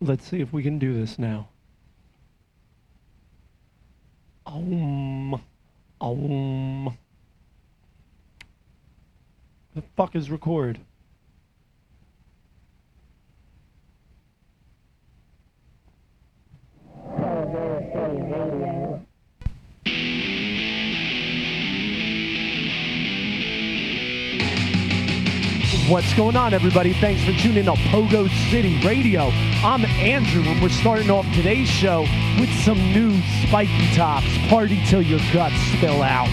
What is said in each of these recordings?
Let's see if we can do this now. Om. Om. The fuck is record? What's going on, everybody? Thanks for tuning in to Pogo City Radio. I'm Andrew, and we're starting off today's show with some new spiky tops. Party till your guts spill out.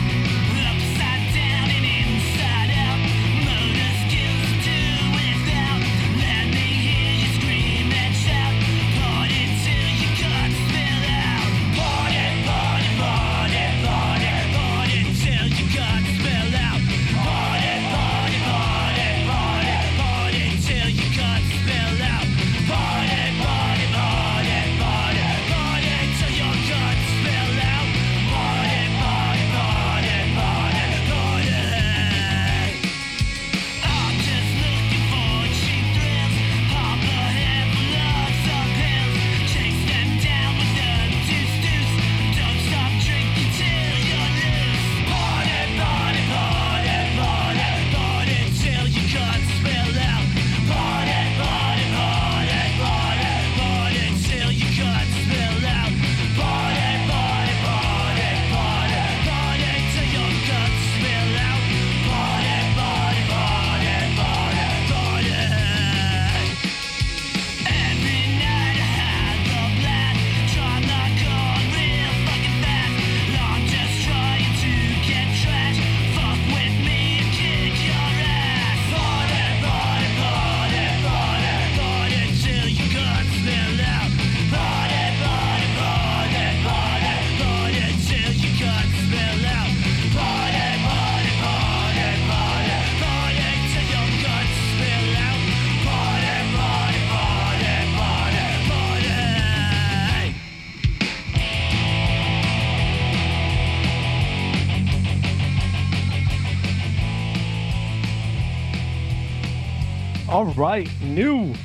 Right, new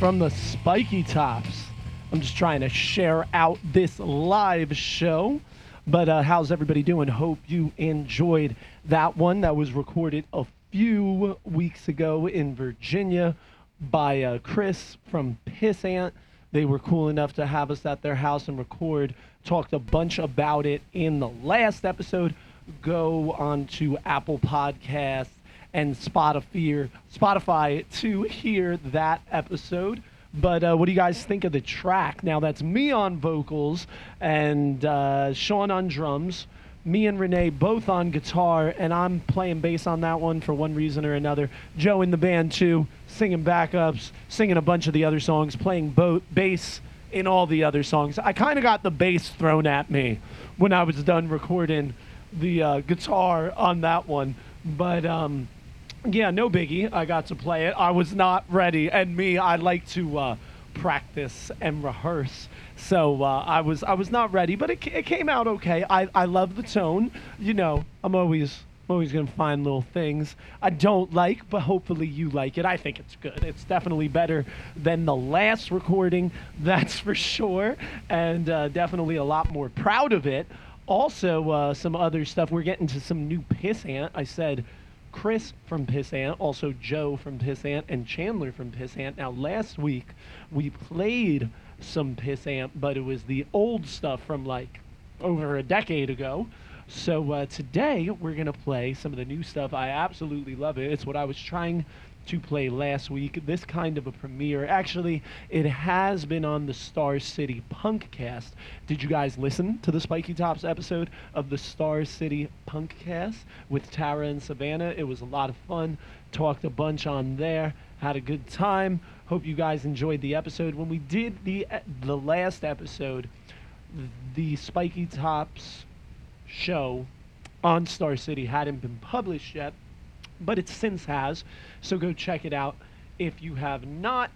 from the Spiky Tops. I'm just trying to share out this live show. But uh, how's everybody doing? Hope you enjoyed that one that was recorded a few weeks ago in Virginia by uh, Chris from Pissant. They were cool enough to have us at their house and record. Talked a bunch about it in the last episode. Go on to Apple Podcasts and Spotify, Spotify to hear that episode. But uh, what do you guys think of the track? Now that's me on vocals and uh, Sean on drums, me and Renee both on guitar, and I'm playing bass on that one for one reason or another. Joe in the band too, singing backups, singing a bunch of the other songs, playing both bass in all the other songs. I kind of got the bass thrown at me when I was done recording the uh, guitar on that one, but um, yeah, no biggie. I got to play it. I was not ready, and me, I like to uh, practice and rehearse. So uh, I was I was not ready, but it, it came out okay. I, I love the tone. You know, I'm always I'm always gonna find little things I don't like, but hopefully you like it. I think it's good. It's definitely better than the last recording, that's for sure, and uh, definitely a lot more proud of it. Also, uh, some other stuff. We're getting to some new pissant. I said. Chris from Pissant, also Joe from Pissant, and Chandler from Pissant. Now, last week we played some Pissant, but it was the old stuff from like over a decade ago. So uh, today we're gonna play some of the new stuff. I absolutely love it. It's what I was trying to play last week. This kind of a premiere. Actually, it has been on the Star City Punkcast. Did you guys listen to the Spiky Tops episode of the Star City Punkcast with Tara and Savannah? It was a lot of fun. Talked a bunch on there. Had a good time. Hope you guys enjoyed the episode. When we did the the last episode, the Spiky Tops show on Star City hadn't been published yet, but it since has. So go check it out if you have not.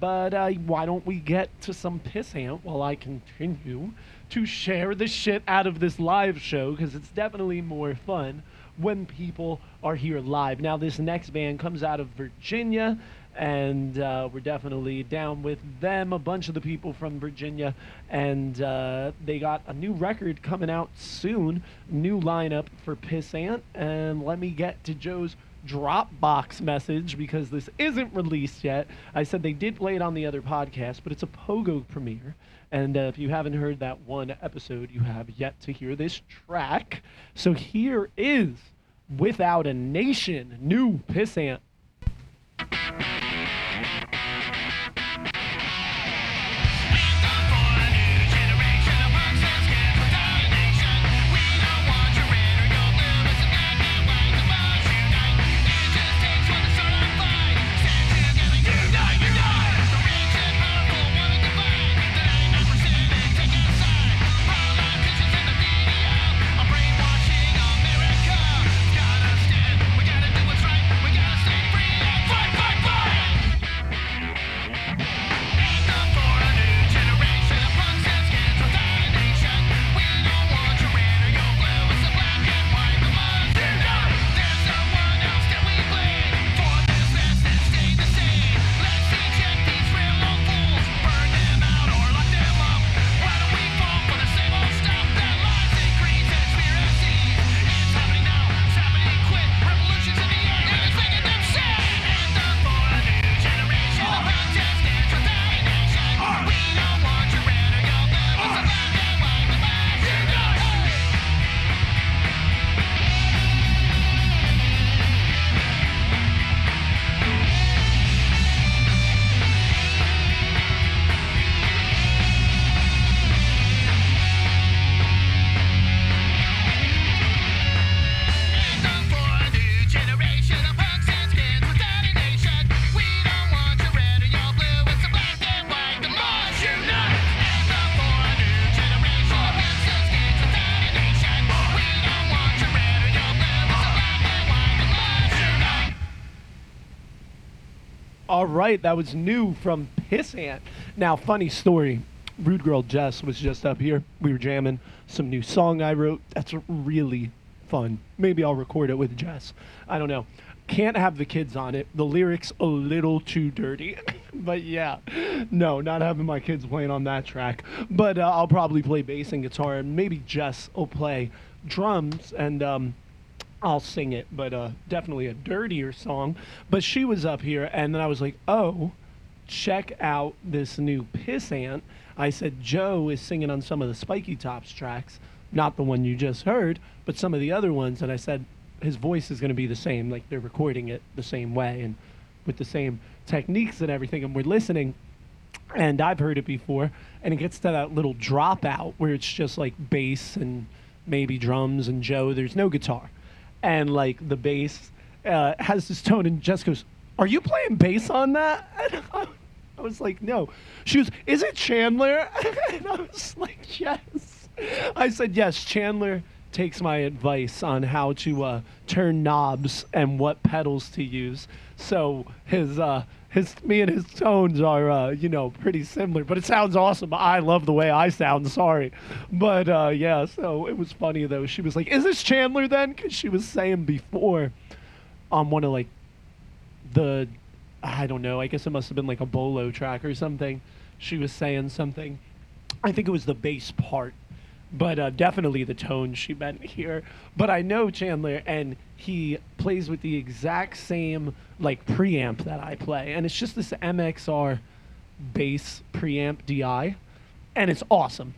But uh, why don't we get to some pissant while I continue to share the shit out of this live show because it's definitely more fun when people are here live. Now, this next band comes out of Virginia and uh, we're definitely down with them. A bunch of the people from Virginia, and uh, they got a new record coming out soon. New lineup for Pissant, and let me get to Joe's Dropbox message because this isn't released yet. I said they did play it on the other podcast, but it's a Pogo premiere. And uh, if you haven't heard that one episode, you have yet to hear this track. So here is Without a Nation, new Pissant. All right, that was new from Pissant. Now, funny story. Rude Girl Jess was just up here. We were jamming some new song I wrote. That's really fun. Maybe I'll record it with Jess. I don't know. Can't have the kids on it. The lyrics a little too dirty. but yeah, no, not having my kids playing on that track. But uh, I'll probably play bass and guitar, and maybe Jess will play drums and um, I'll sing it, but uh, definitely a dirtier song. But she was up here, and then I was like, oh, check out this new Pissant. I said, Joe is singing on some of the Spiky Tops tracks, not the one you just heard, but some of the other ones. And I said, his voice is going to be the same, like they're recording it the same way and with the same techniques and everything. And we're listening, and I've heard it before, and it gets to that little dropout where it's just like bass and maybe drums and Joe. There's no guitar and like the bass uh, has this tone, and Jess goes, "Are you playing bass on that?" And I, I was like, "No." She goes, "Is it Chandler?" and I was like, "Yes." I said, "Yes." Chandler takes my advice on how to uh, turn knobs and what pedals to use. So his uh, his me and his tones are uh, you know pretty similar, but it sounds awesome. I love the way I sound. Sorry, but uh, yeah. So it was funny though. She was like, "Is this Chandler then?" Because she was saying before on one of like the I don't know. I guess it must have been like a bolo track or something. She was saying something. I think it was the bass part, but uh, definitely the tone she meant here. But I know Chandler, and he plays with the exact same like preamp that I play, and it's just this MXR bass preamp DI, and it's awesome.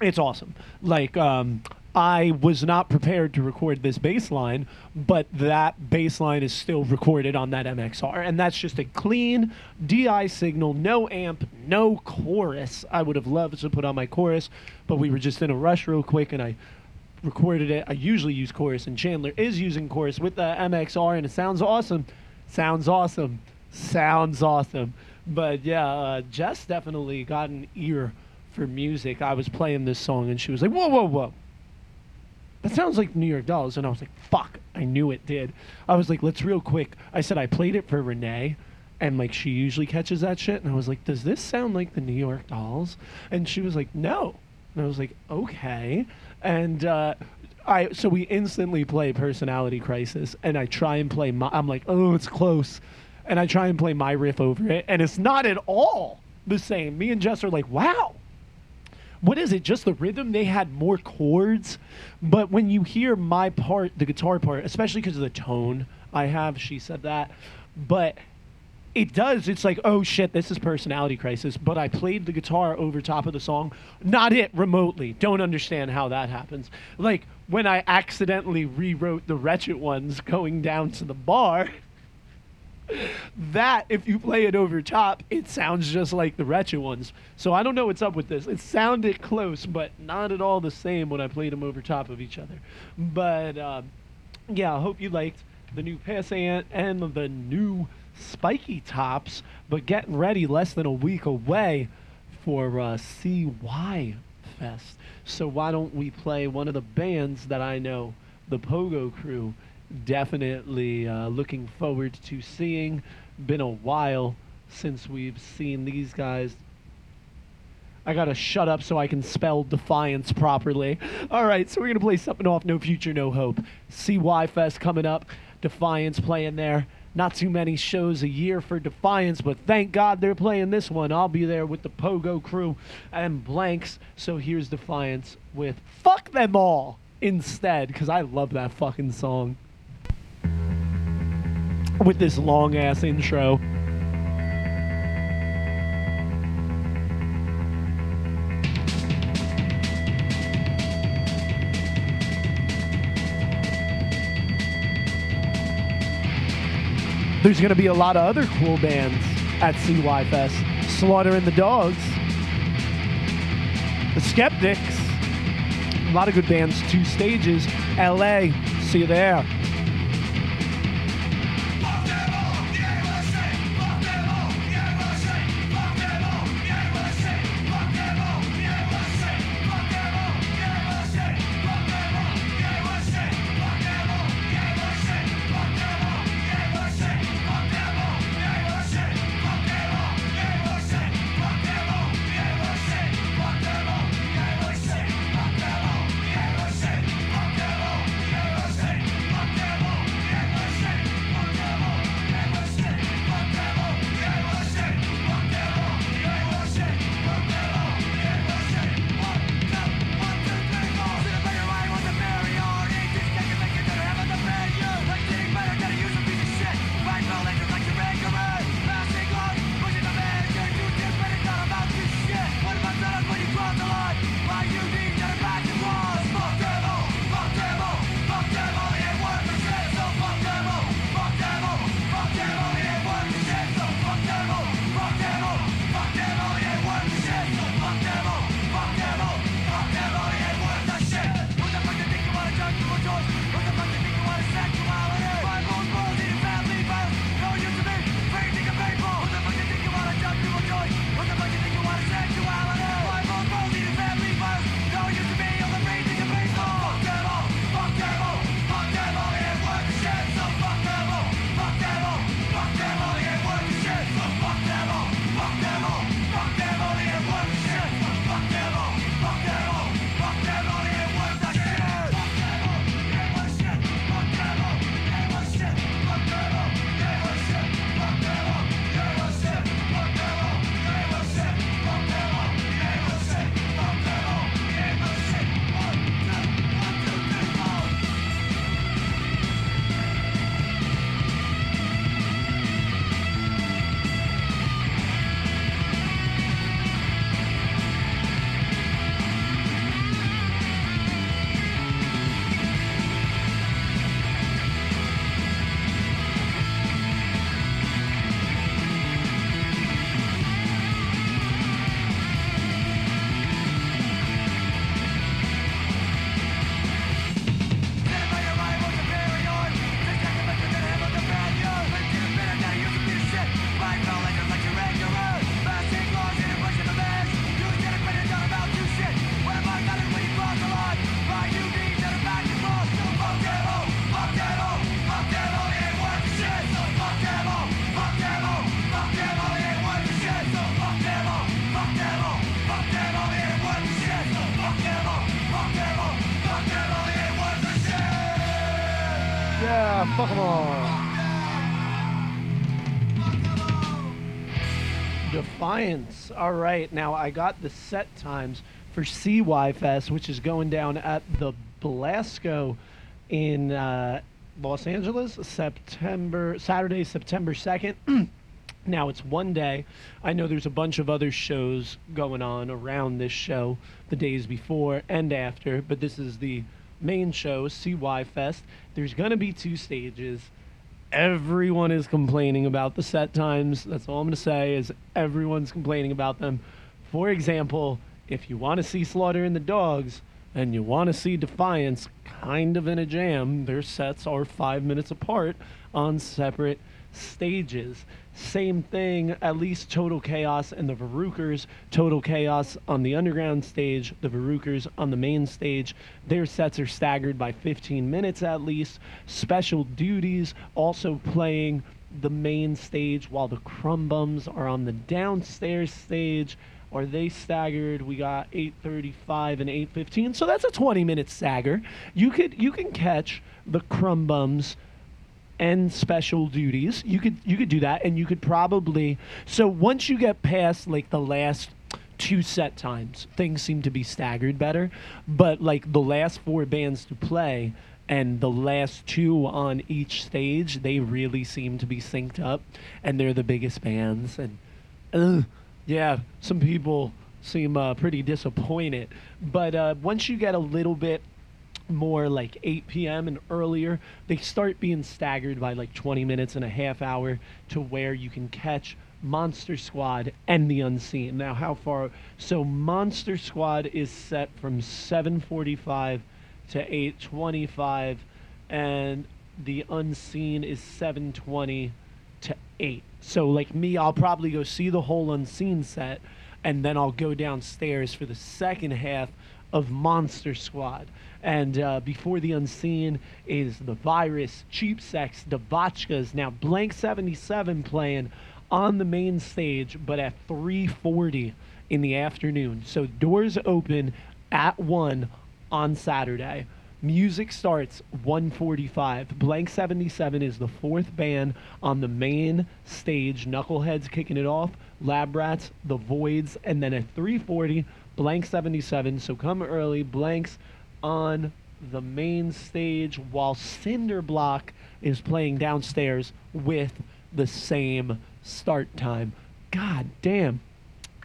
It's awesome. Like um, I was not prepared to record this bass line, but that bass line is still recorded on that MXR. And that's just a clean DI signal, no amp, no chorus. I would have loved to put on my chorus, but we were just in a rush real quick and I recorded it. I usually use chorus, and Chandler is using chorus with the MXR, and it sounds awesome. Sounds awesome. Sounds awesome. But yeah, uh, Jess definitely got an ear for music. I was playing this song, and she was like, whoa, whoa, whoa that sounds like New York Dolls. And I was like, fuck, I knew it did. I was like, let's real quick. I said, I played it for Renee. And like, she usually catches that shit. And I was like, does this sound like the New York Dolls? And she was like, no. And I was like, okay. And, uh, I, so we instantly play Personality Crisis, and I try and play. My, I'm like, oh, it's close, and I try and play my riff over it, and it's not at all the same. Me and Jess are like, wow. What is it? Just the rhythm? They had more chords, but when you hear my part, the guitar part, especially because of the tone I have, she said that, but it does. It's like, oh shit, this is personality crisis. But I played the guitar over top of the song. Not it remotely. Don't understand how that happens. Like when I accidentally rewrote the Wretched Ones going down to the bar. That, if you play it over top, it sounds just like the Wretched Ones. So I don't know what's up with this. It sounded close, but not at all the same when I played them over top of each other. But um, yeah, I hope you liked the new Pissant and the new spiky tops, but getting ready less than a week away for uh, CY Fest. So why don't we play one of the bands that I know, the Pogo Crew, definitely uh, looking forward to seeing. Been a while since we've seen these guys. I gotta shut up so I can spell defiance properly. All right, so we're gonna play something off No Future, No Hope. CY Fest coming up. Defiance playing there. Not too many shows a year for Defiance, but thank God they're playing this one. I'll be there with the Pogo crew and blanks. So here's Defiance with Fuck Them All instead, because I love that fucking song. With this long ass intro. There's going to be a lot of other cool bands at CY Fest. Slaughter and the Dogs, The Skeptics, a lot of good bands, two stages. LA, see you there. All right, now I got the set times for CY Fest, which is going down at the Blasco in uh, Los Angeles, September Saturday, September second. now it's one day. I know there's a bunch of other shows going on around this show the days before and after, but this is the main show, CY Fest. There's gonna be two stages everyone is complaining about the set times. That's all I'm going to say is everyone's complaining about them. For example, if you want to see Slaughter and the Dogs and you want to see Defiance kind of in a jam, their sets are five minutes apart on separate stages. Same thing, at least Total Chaos and the Varukers. Total Chaos on the underground stage, the Varukers on the main stage. Their sets are staggered by 15 minutes at least. Special Duties also playing the main stage while the Crumbums are on the downstairs stage. Are they staggered? We got 8:35 and 8:15, so that's a 20-minute stagger. You could you can catch the Crumbums and special duties. You could you could do that, and you could probably so once you get past like the last two set times, things seem to be staggered better. But like the last four bands to play and the last two on each stage, they really seem to be synced up, and they're the biggest bands. And uh, yeah, some people seem uh, pretty disappointed. But uh, once you get a little bit more like 8 p.m. and earlier, they start being staggered by like 20 minutes and a half hour to where you can catch Monster Squad and the Unseen. Now, how far? So, Monster Squad is set from 7:45 to 8:25, and the Unseen is 7:20 to 8. So, like me, I'll probably go see the whole Unseen set, and then I'll go downstairs for the second half of Monster Squad. And uh, before the unseen is the virus, cheap sex, Devotchkas. Now Blank 77 playing on the main stage, but at 3:40 in the afternoon. So doors open at one on Saturday. Music starts 1:45. Blank 77 is the fourth band on the main stage. Knuckleheads kicking it off. Lab Rats, The Voids, and then at 3:40, Blank 77. So come early. Blanks on the main stage while Cinderblock is playing downstairs with the same start time. God damn.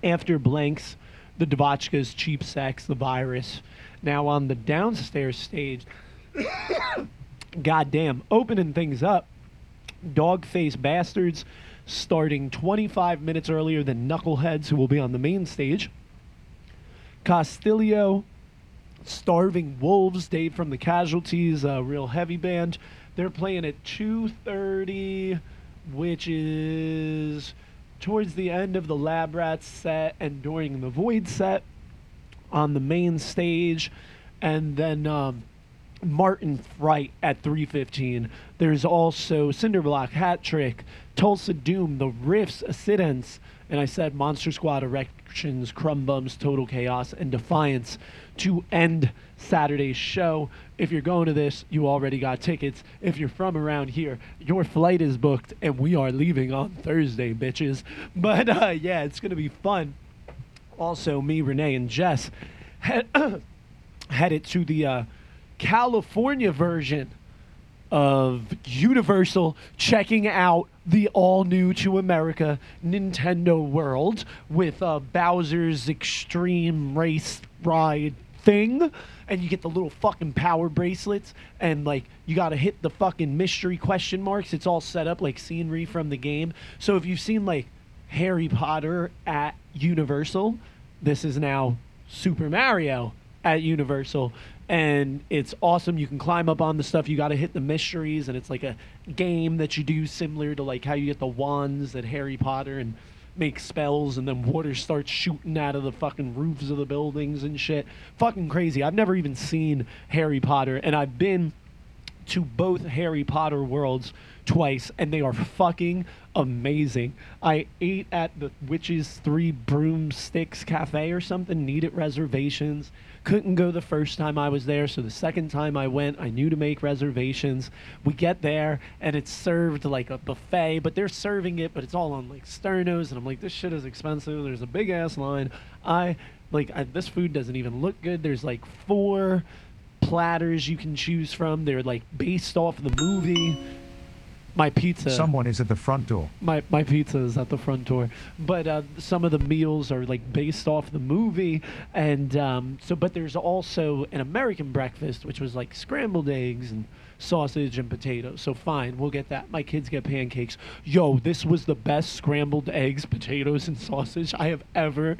After Blanks, the Devotchkas, Cheap Sex, the Virus. Now on the downstairs stage, God damn, opening things up. Dogface Bastards starting 25 minutes earlier than Knuckleheads, who will be on the main stage. Castillo, Starving Wolves, Dave from the Casualties, a real heavy band. They're playing at 2:30, which is towards the end of the Lab Rats set and during the Void set on the main stage, and then um, Martin Fright at 3:15. There's also Cinderblock, Hat Trick, Tulsa Doom, The Riffs, Assidance, and I said Monster Squad, Erections, Crumbums, Total Chaos, and Defiance to end Saturday's show. If you're going to this, you already got tickets. If you're from around here, your flight is booked, and we are leaving on Thursday, bitches. But uh, yeah, it's gonna be fun. Also, me, Renee, and Jess head, headed to the uh, California version of Universal checking out the all new to America Nintendo World with uh, Bowser's Extreme Race Ride thing. And you get the little fucking power bracelets, and like you gotta hit the fucking mystery question marks. It's all set up like scenery from the game. So if you've seen like Harry Potter at Universal, this is now Super Mario at Universal. And it's awesome. You can climb up on the stuff. You got to hit the mysteries, and it's like a game that you do similar to like how you get the wands at Harry Potter and make spells, and then water starts shooting out of the fucking roofs of the buildings and shit. Fucking crazy. I've never even seen Harry Potter, and I've been to both Harry Potter worlds twice, and they are fucking amazing. I ate at the Witches Three Broomsticks Cafe or something, needed reservations. Couldn't go the first time I was there, so the second time I went, I knew to make reservations. We get there, and it's served like a buffet, but they're serving it, but it's all on like sternos, and I'm like, this shit is expensive. There's a big ass line. I like I, this food doesn't even look good. There's like four platters you can choose from. They're like based off the movie. My pizza. Someone is at the front door. my my pizza is at the front door but uh, some of the meals are like based off the movie and um, so but there's also an american breakfast which was like scrambled eggs and sausage and potatoes. So fine we'll get that. My kids get pancakes. Yo this was the best scrambled eggs potatoes and sausage i have ever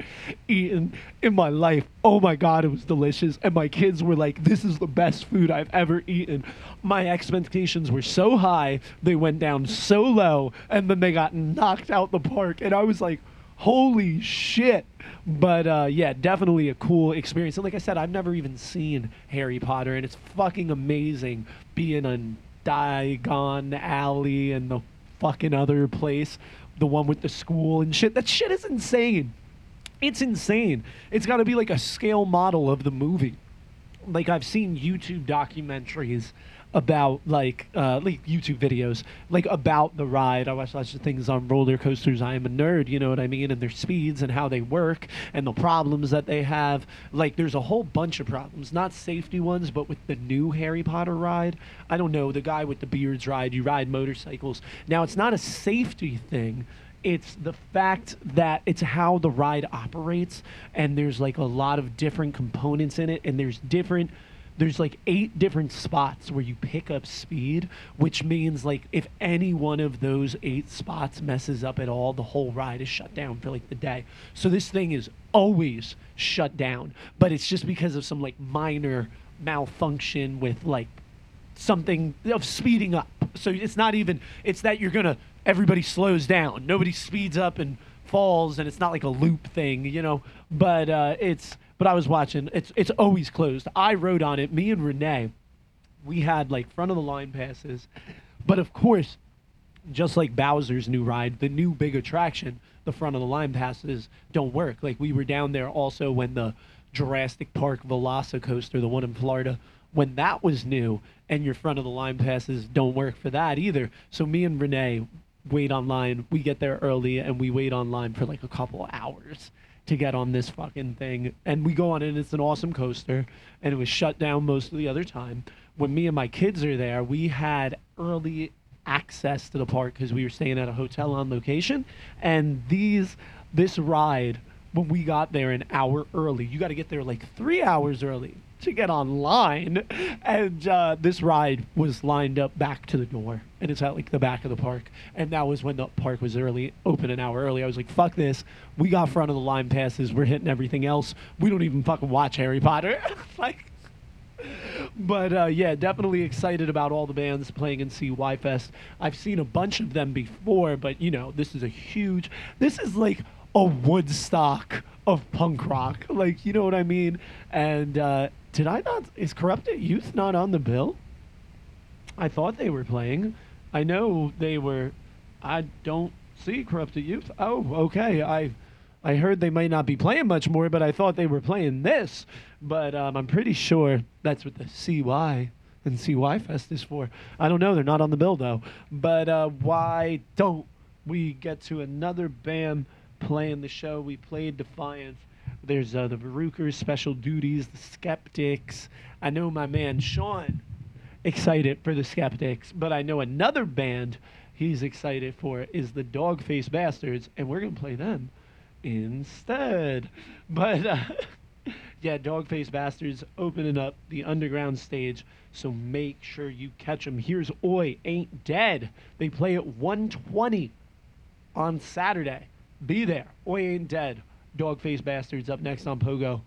eaten in my life. Oh my god it was delicious. And my kids were like this is the best food i've ever eaten. My expectations were so high they went down so low and then they got knocked out the park. And i was like holy shit. But uh, yeah definitely a cool experience. And like i said i've never even seen harry potter and it's fucking amazing being on diagon alley and the fucking other place the one with the school and shit. That shit is insane. It's insane. It's got to be like a scale model of the movie. Like I've seen YouTube documentaries about like uh, like YouTube videos like about the ride. I watch lots of things on roller coasters. I am a nerd, you know what I mean, and their speeds and how they work and the problems that they have. Like there's a whole bunch of problems, not safety ones, but with the new Harry Potter ride. I don't know the guy with the beards ride. You ride motorcycles. Now it's not a safety thing it's the fact that it's how the ride operates and there's like a lot of different components in it and there's different there's like eight different spots where you pick up speed which means like if any one of those eight spots messes up at all the whole ride is shut down for like the day so this thing is always shut down but it's just because of some like minor malfunction with like something of speeding up. So it's not even it's that you're gonna everybody slows down. Nobody speeds up and falls and it's not like a loop thing, you know. But uh, it's but I was watching, it's it's always closed. I rode on it, me and Renee, we had like front of the line passes. But of course, just like Bowser's new ride, the new big attraction, the front of the line passes don't work. Like we were down there also when the Jurassic Park Velocicoaster, the one in Florida, when that was new, and your front of the line passes don't work for that either. So me and Renee wait online. We get there early and we wait online for like a couple hours to get on this fucking thing. And we go on it, and it's an awesome coaster, and it was shut down most of the other time. When me and my kids are there, we had early access to the park because we were staying at a hotel on location. And these, this ride, when we got there an hour early, you got to get there like three hours early to get online. And uh, this ride was lined up back to the door, and it's at like the back of the park. And that was when the park was early, open an hour early. I was like, "Fuck this! We got front of the line passes. We're hitting everything else. We don't even fucking watch Harry Potter." like. But uh, yeah, definitely excited about all the bands playing in CY Fest. I've seen a bunch of them before, but you know, this is a huge. This is like a Woodstock of punk rock. Like, you know what I mean? And uh, did I not? Is Corrupted Youth not on the bill? I thought they were playing. I know they were. I don't see Corrupted Youth. Oh, okay. I I heard they might not be playing much more, but I thought they were playing this. But um, I'm pretty sure that's what the CY and CY Fest is for. I don't know. They're not on the bill though. But uh, why don't we get to another band playing the show? We played Defiance. There's uh, the Varukers, Special Duties, the Skeptics. I know my man Sean excited for the Skeptics, but I know another band he's excited for is the Dogface Bastards, and we're gonna play them instead. But uh, yeah, Dogface Bastards opening up the underground stage, so make sure you catch them. Here's Oi Ain't Dead. They play at 120 on Saturday. Be there. Oi Ain't Dead. Dogface Bastards up next on Pogo.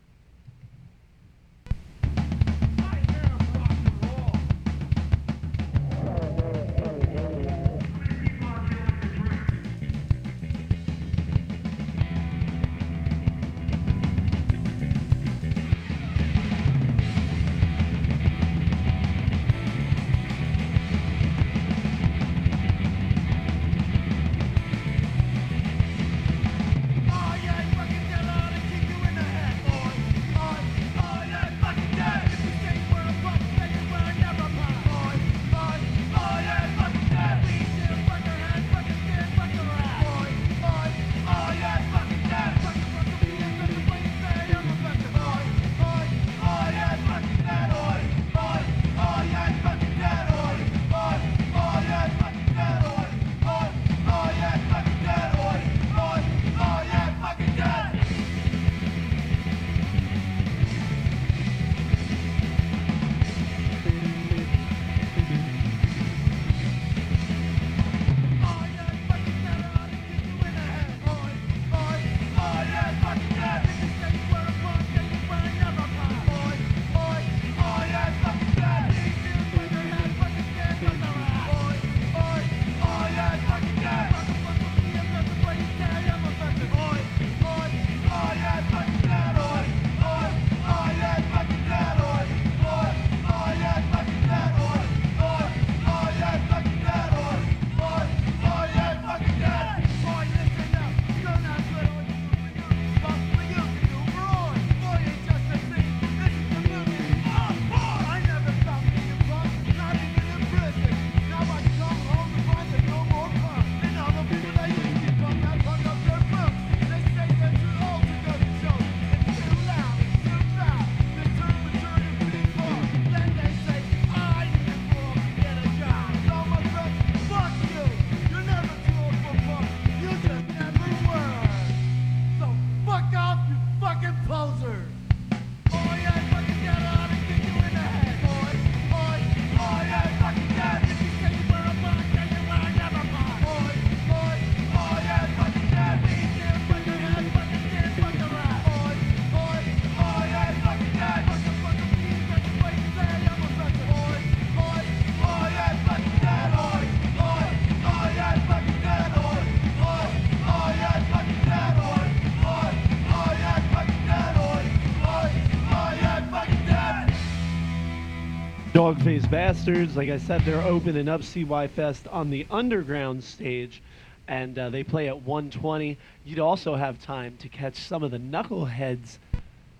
Dogface Bastards. Like I said, they're opening up CY Fest on the underground stage, and uh, they play at 120. You'd also have time to catch some of the Knuckleheads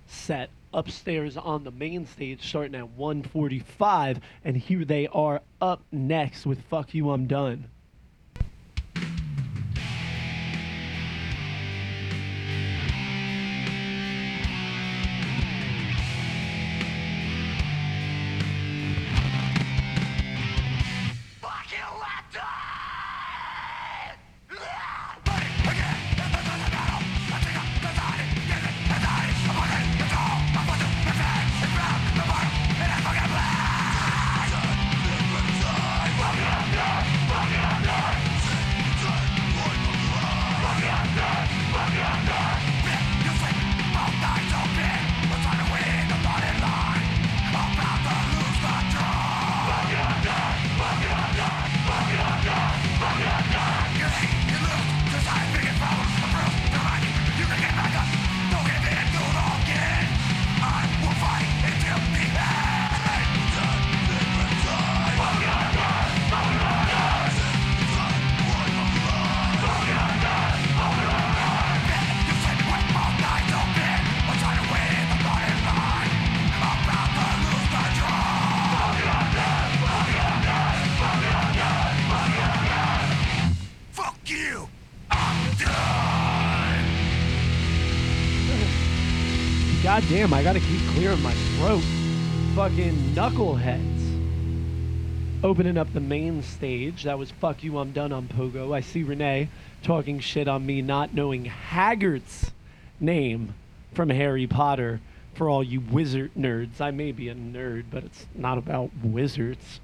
set upstairs on the main stage starting at 145 and here they are up next with fuck you i'm done damn i gotta keep clearing my throat. Fucking knuckleheads. Opening up the main stage. That was fuck you i'm done on pogo. I see renee talking shit on me not knowing haggart's name from harry potter. For all you wizard nerds i may be a nerd but it's not about wizards.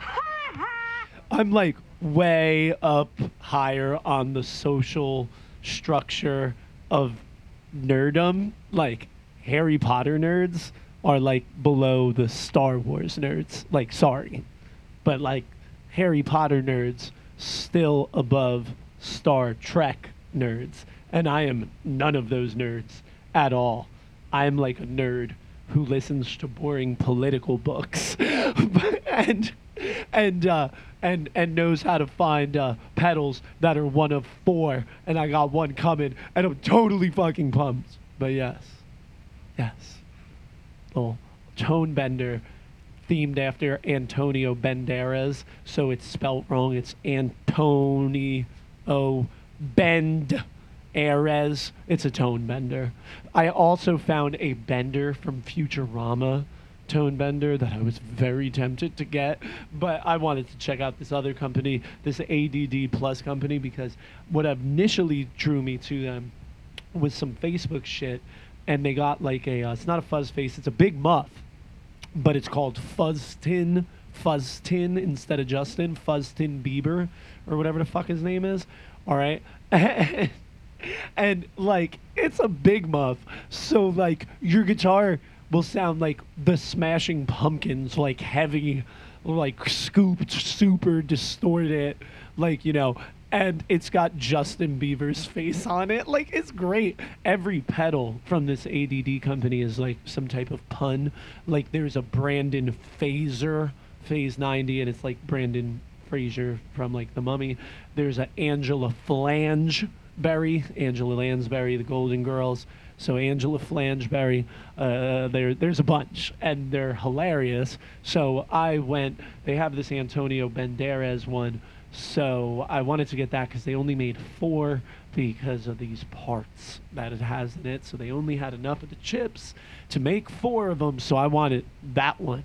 I'm like way up higher on the social structure of nerdum. Like Harry Potter nerds are like below the Star Wars nerds. Like sorry. But like Harry Potter nerds still above Star Trek nerds. And I am none of those nerds at all. I am like a nerd who listens to boring political books and and uh, and and knows how to find uh, pedals that are one of four. And I got one coming, and I'm totally fucking pumped. But yes, yes, little tone bender themed after Antonio Banderas, so it's spelt wrong. It's Antonio Bend. Ares. It's a tone bender. I also found a bender from Futurama tone bender that I was very tempted to get, but I wanted to check out this other company, this ADD Plus company, because what initially drew me to them was some Facebook shit, and they got like a, uh, it's not a fuzz face, it's a big muff, but it's called Fuzz Tin. Fuzz Tin instead of Justin, Fuzz Tin Bieber, or whatever the fuck his name is. All right. and like it's a big muff so like your guitar will sound like the smashing pumpkins like heavy like scooped super distorted like you know and it's got Justin Bieber's face on it like it's great every pedal from this ADD company is like some type of pun like there's a Brandon Phaser Phase 90 and it's like Brandon Fraser from like The Mummy there's a Angela Flange Berry, Angela Lansbury, the Golden Girls. So Angela Flangeberry, uh, there, there's a bunch, and they're hilarious. So I went. They have this Antonio Banderas one, so I wanted to get that because they only made four because of these parts that it has in it. So they only had enough of the chips to make four of them. So I wanted that one,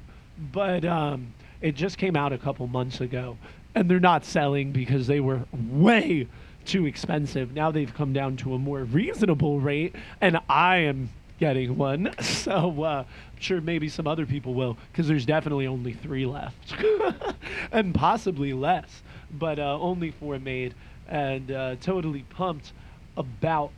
but um, it just came out a couple months ago, and they're not selling because they were way too expensive. Now they've come down to a more reasonable rate, and I am getting one. So uh, I'm sure maybe some other people will, because there's definitely only three left, and possibly less, but uh, only four made, and uh, totally pumped about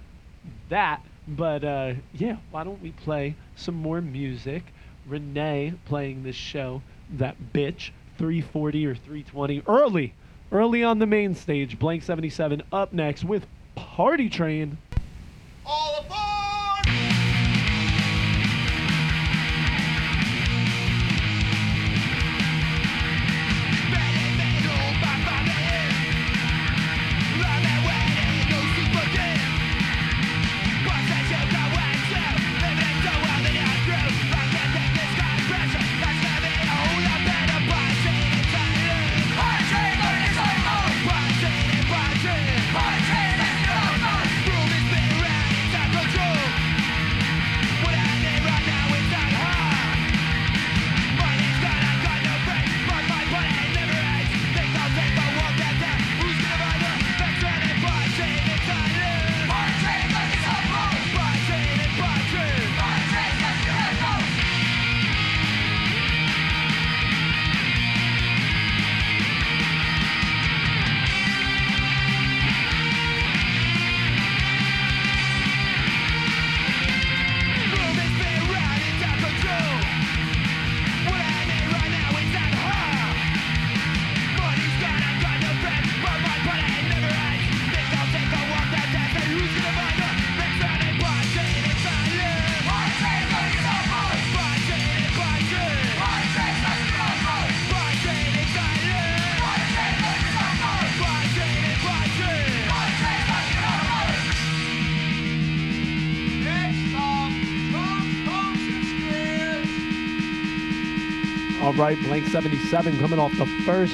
that. But uh, yeah, why don't we play some more music? Renee playing this show, that bitch, 340 or 320 early early on the main stage. Blank 77 up next with Party Train. All aboard! All right, Blank 77 coming off the first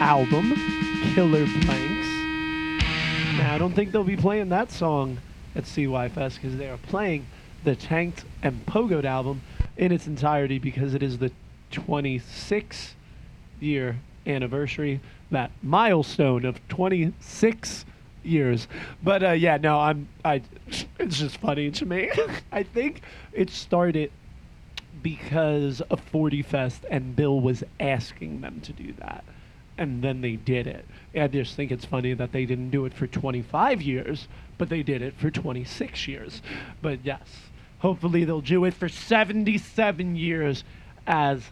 album, Killer Blanks. Now, I don't think they'll be playing that song at CY Fest because they are playing the Tanked and Pogoed album in its entirety because it is the 26 year anniversary, that milestone of 26 years. But uh, yeah, no, I'm I. It's just funny to me. I think it started because of 40 Fest and Bill was asking them to do that. And then they did it. I just think it's funny that they didn't do it for 25 years, but they did it for 26 years. But yes, hopefully they'll do it for 77 years as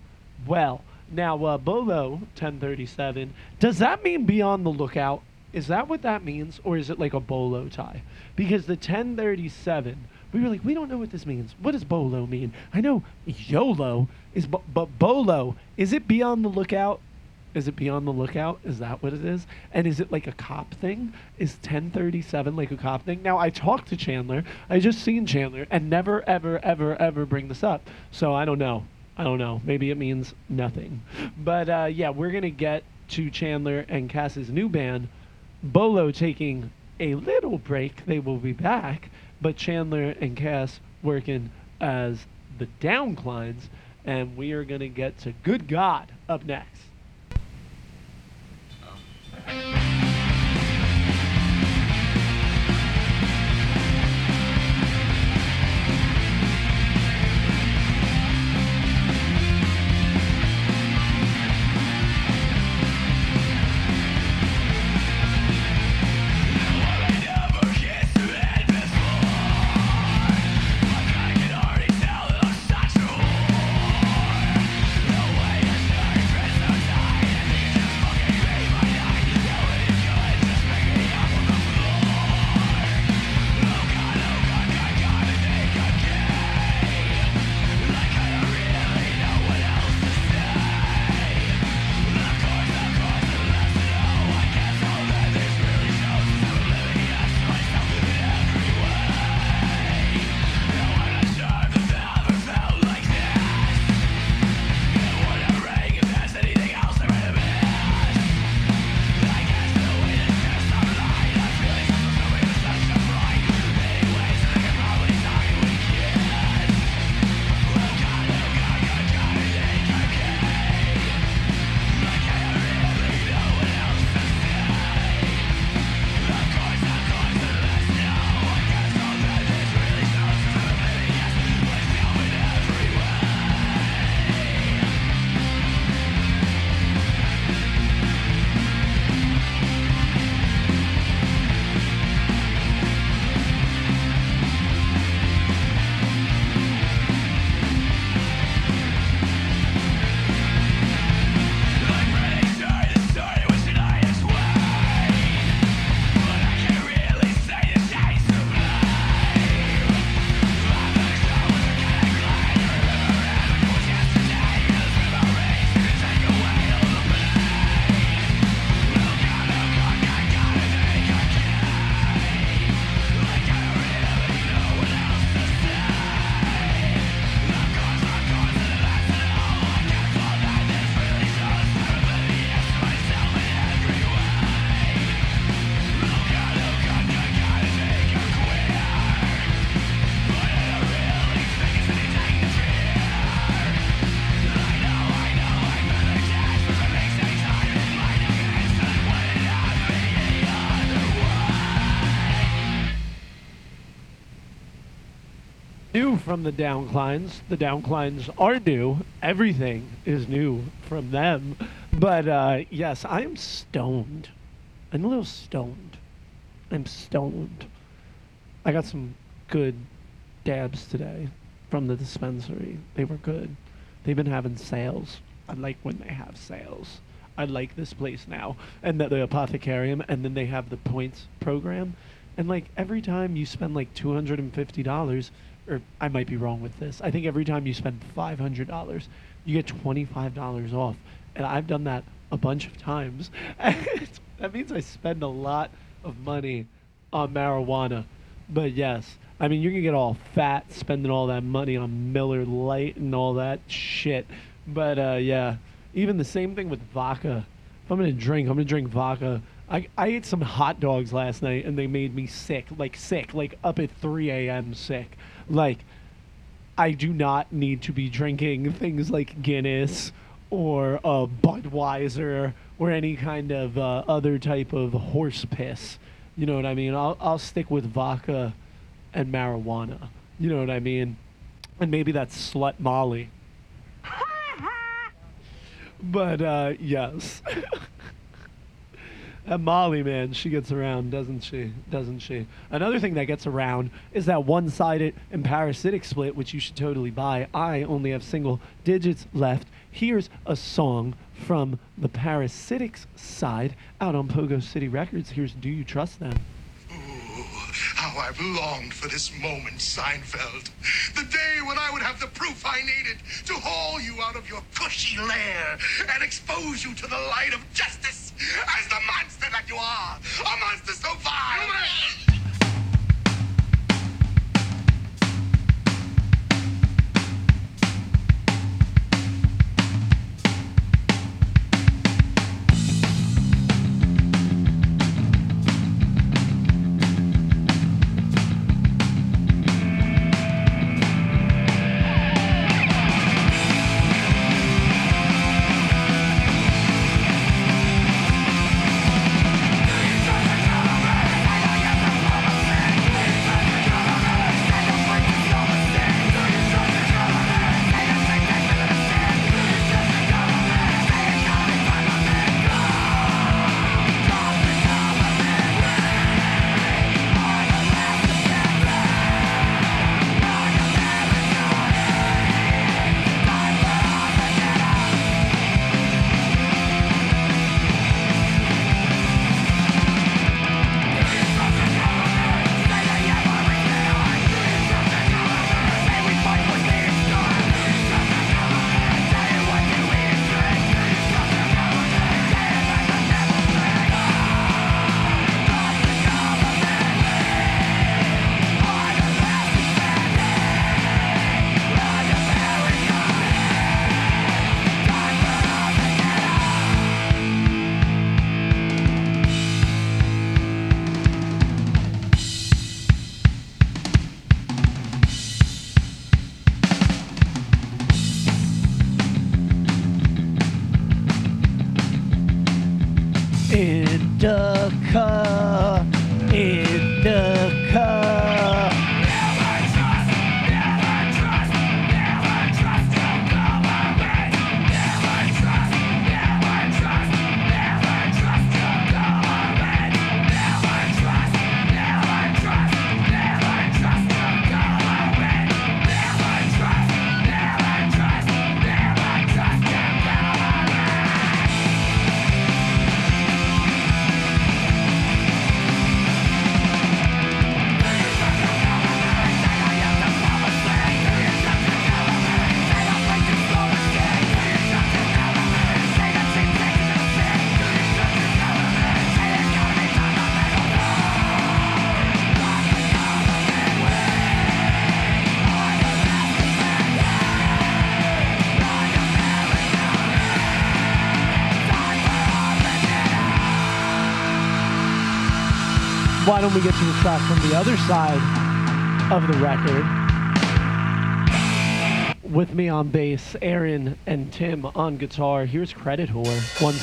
well. Now, uh, Bolo 1037, does that mean be on the lookout? Is that what that means? Or is it like a bolo tie? Because the 1037, we were like, we don't know what this means. What does bolo mean? I know YOLO is, but bolo, is it be on the lookout? Is it be on the lookout? Is that what it is? And is it like a cop thing? Is 1037 like a cop thing? Now, I talked to Chandler. I just seen Chandler and never, ever, ever, ever bring this up. So I don't know. I don't know. Maybe it means nothing. But uh, yeah, we're going to get to Chandler and Cass's new band, Bolo taking a little break. They will be back, but Chandler and Cass working as the Downclines, and we are going to get to Good God up next. new from the downclines. The downclines are new. Everything is new from them. But uh, yes, I am stoned. I'm a little stoned. I'm stoned. I got some good dabs today from the dispensary. They were good. They've been having sales. I like when they have sales. I like this place now. And the, the apothecarium, and then they have the points program. And like every time you spend like $250, or I might be wrong with this. I think every time you spend five hundred dollars, you get twenty five dollars off. And I've done that a bunch of times. that means I spend a lot of money on marijuana. But yes, I mean you can get all fat spending all that money on Miller Light and all that shit. But uh, yeah, even the same thing with vodka. If I'm gonna drink, I'm gonna drink vodka. I, I ate some hot dogs last night and they made me sick, like sick, like up at 3 a.m. sick. Like, I do not need to be drinking things like Guinness or uh, Budweiser or any kind of uh, other type of horse piss. You know what I mean? I'll, I'll stick with vodka and marijuana. You know what I mean? And maybe that's slut Molly. but uh, yes. That Molly, man, she gets around, doesn't she? Doesn't she? Another thing that gets around is that one sided and parasitic split, which you should totally buy. I only have single digits left. Here's a song from the parasitics side out on Pogo City Records. Here's Do You Trust Them? How I've longed for this moment, Seinfeld. The day when I would have the proof I needed to haul you out of your cushy lair and expose you to the light of justice as the monster that you are. A monster so vile. Indica, Indica. Don't we get to the track from the other side of the record? With me on bass, Aaron and Tim on guitar. Here's Credit Whore, one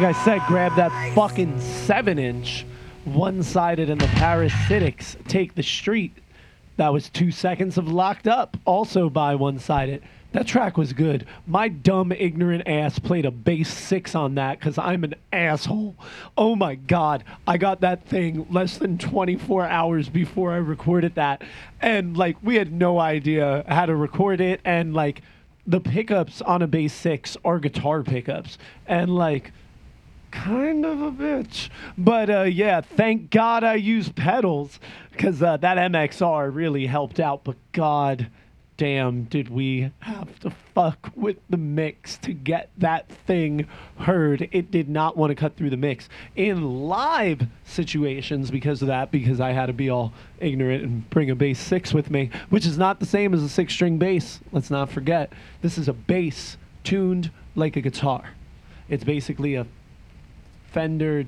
like I said, grab that fucking seven inch, one sided in the parasitics, take the street. That was two seconds of locked up, also by one sided. That track was good. My dumb, ignorant ass played a bass six on that because I'm an asshole. Oh my God. I got that thing less than 24 hours before I recorded that. And like, we had no idea how to record it. And like, the pickups on a bass six are guitar pickups. And like, kind of a bitch. But uh, yeah, thank God I used pedals because uh, that MXR really helped out. But God damn, did we have to fuck with the mix to get that thing heard? It did not want to cut through the mix in live situations because of that, because I had to be all ignorant and bring a bass six with me, which is not the same as a six string bass. Let's not forget. This is a bass tuned like a guitar. It's basically a Fender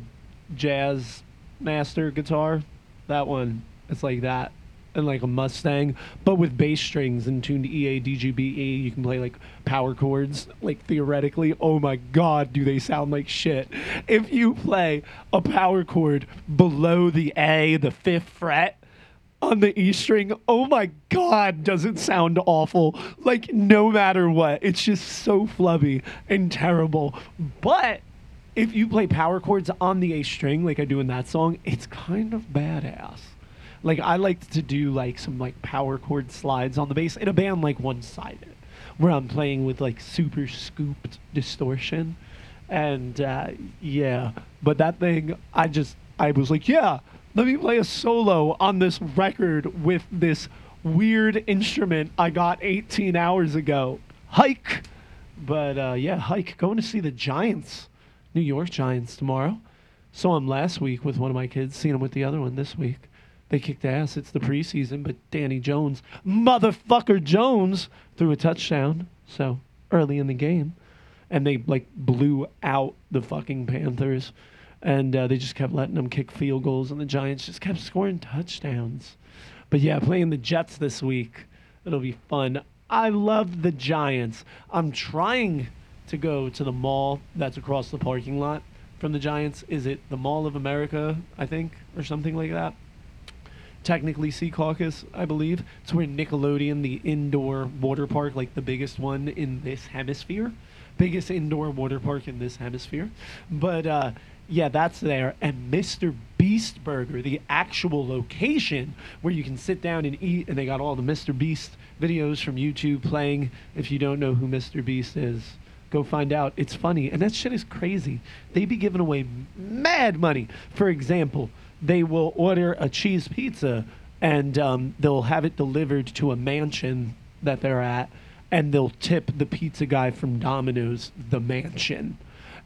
Jazz Master guitar. That one, it's like that. And like a Mustang, but with bass strings and tuned E EA, DGBE. You can play like power chords, like theoretically. Oh my god, do they sound like shit. If you play a power chord below the A, the fifth fret, on the E string. Oh my god, does it sound awful? Like no matter what, it's just so flubby and terrible. But if you play power chords on the A string like I do in that song, it's kind of badass. Like I like to do like some like power chord slides on the bass in a band like one sided, where I'm playing with like super scooped distortion. And uh, yeah, but that thing, I just, I was like, yeah, let me play a solo on this record with this weird instrument I got 18 hours ago. Hike. But uh, yeah, hike. Going to see the Giants, New York Giants tomorrow. Saw him last week with one of my kids, seen him with the other one this week. They kicked ass. It's the preseason, but Danny Jones, motherfucker Jones, threw a touchdown. So early in the game and they like blew out the fucking Panthers, and uh, they just kept letting them kick field goals, and the Giants just kept scoring touchdowns. But yeah, playing the Jets this week, it'll be fun. I love the Giants. I'm trying to go to the mall that's across the parking lot from the Giants. Is it the Mall of America, I think, or something like that? technically Secaucus, I believe. It's where Nickelodeon, the indoor water park, like the biggest one in this hemisphere, biggest indoor water park in this hemisphere. But uh, yeah, that's there. And Mr. Beast Burger, the actual location where you can sit down and eat, and they got all the Mr. Beast videos from YouTube playing. If you don't know who Mr. Beast is, go find out. It's funny, and that shit is crazy. They be giving away mad money. For example, they will order a cheese pizza, and um, they'll have it delivered to a mansion that they're at, and they'll tip the pizza guy from Domino's the mansion,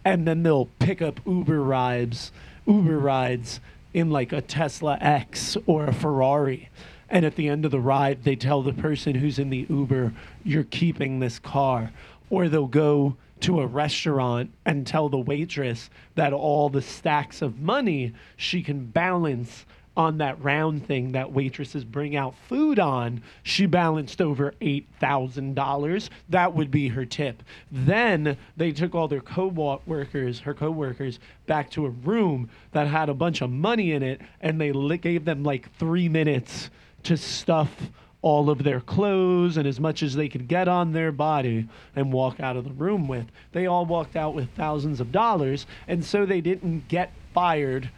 and then they'll pick up Uber rides, Uber rides in like a Tesla X or a Ferrari. And at the end of the ride, they tell the person who's in the Uber, you're keeping this car. Or they'll go to a restaurant and tell the waitress that all the stacks of money she can balance on that round thing that waitresses bring out food on, she balanced over $8,000. That would be her tip. Then they took all their co-workers, her co-workers, back to a room that had a bunch of money in it, and they gave them like three minutes to stuff all of their clothes and as much as they could get on their body and walk out of the room with. They all walked out with thousands of dollars, and so they didn't get fired.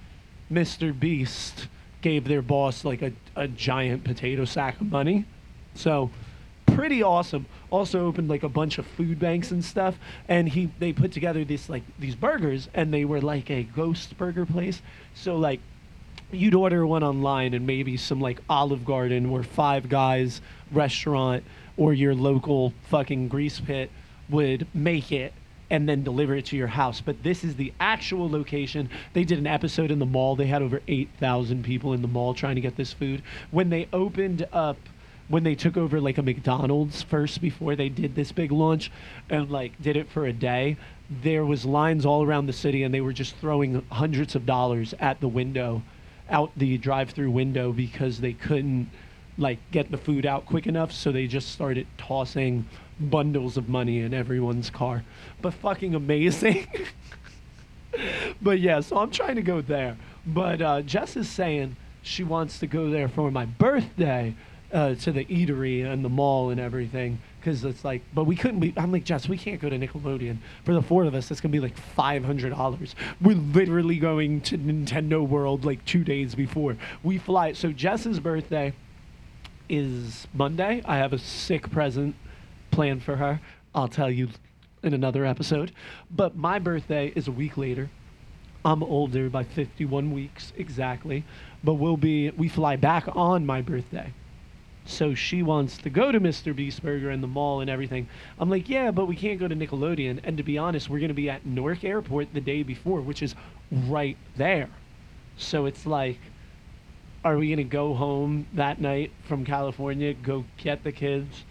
Mr. Beast gave their boss like a, a giant potato sack of money. So pretty awesome. Also opened like a bunch of food banks and stuff. And he they put together this like these burgers and they were like a ghost burger place. So like you'd order one online and maybe some like Olive Garden or Five Guys restaurant or your local fucking grease pit would make it and then deliver it to your house. But this is the actual location. They did an episode in the mall. They had over 8,000 people in the mall trying to get this food. When they opened up when they took over like a McDonald's first before they did this big launch and like did it for a day, there was lines all around the city and they were just throwing hundreds of dollars at the window, out the drive-through window because they couldn't like get the food out quick enough, so they just started tossing bundles of money in everyone's car. But fucking amazing. but yeah, so I'm trying to go there. But uh, Jess is saying she wants to go there for my birthday uh, to the eatery and the mall and everything. Because it's like, but we couldn't be. I'm like, Jess, we can't go to Nickelodeon. For the four of us, going to be like $500. We're literally going to Nintendo World like two days before we fly. So Jess's birthday is Monday. I have a sick present planned for her. I'll tell you in another episode. But my birthday is a week later. I'm older by 51 weeks exactly, but we'll be we fly back on my birthday. So she wants to go to Mr. Beast Burger and the mall and everything. I'm like, yeah, but we can't go to Nickelodeon. And to be honest, we're going to be at Newark Airport the day before, which is right there. So it's like, are we going to go home that night from California, go get the kids,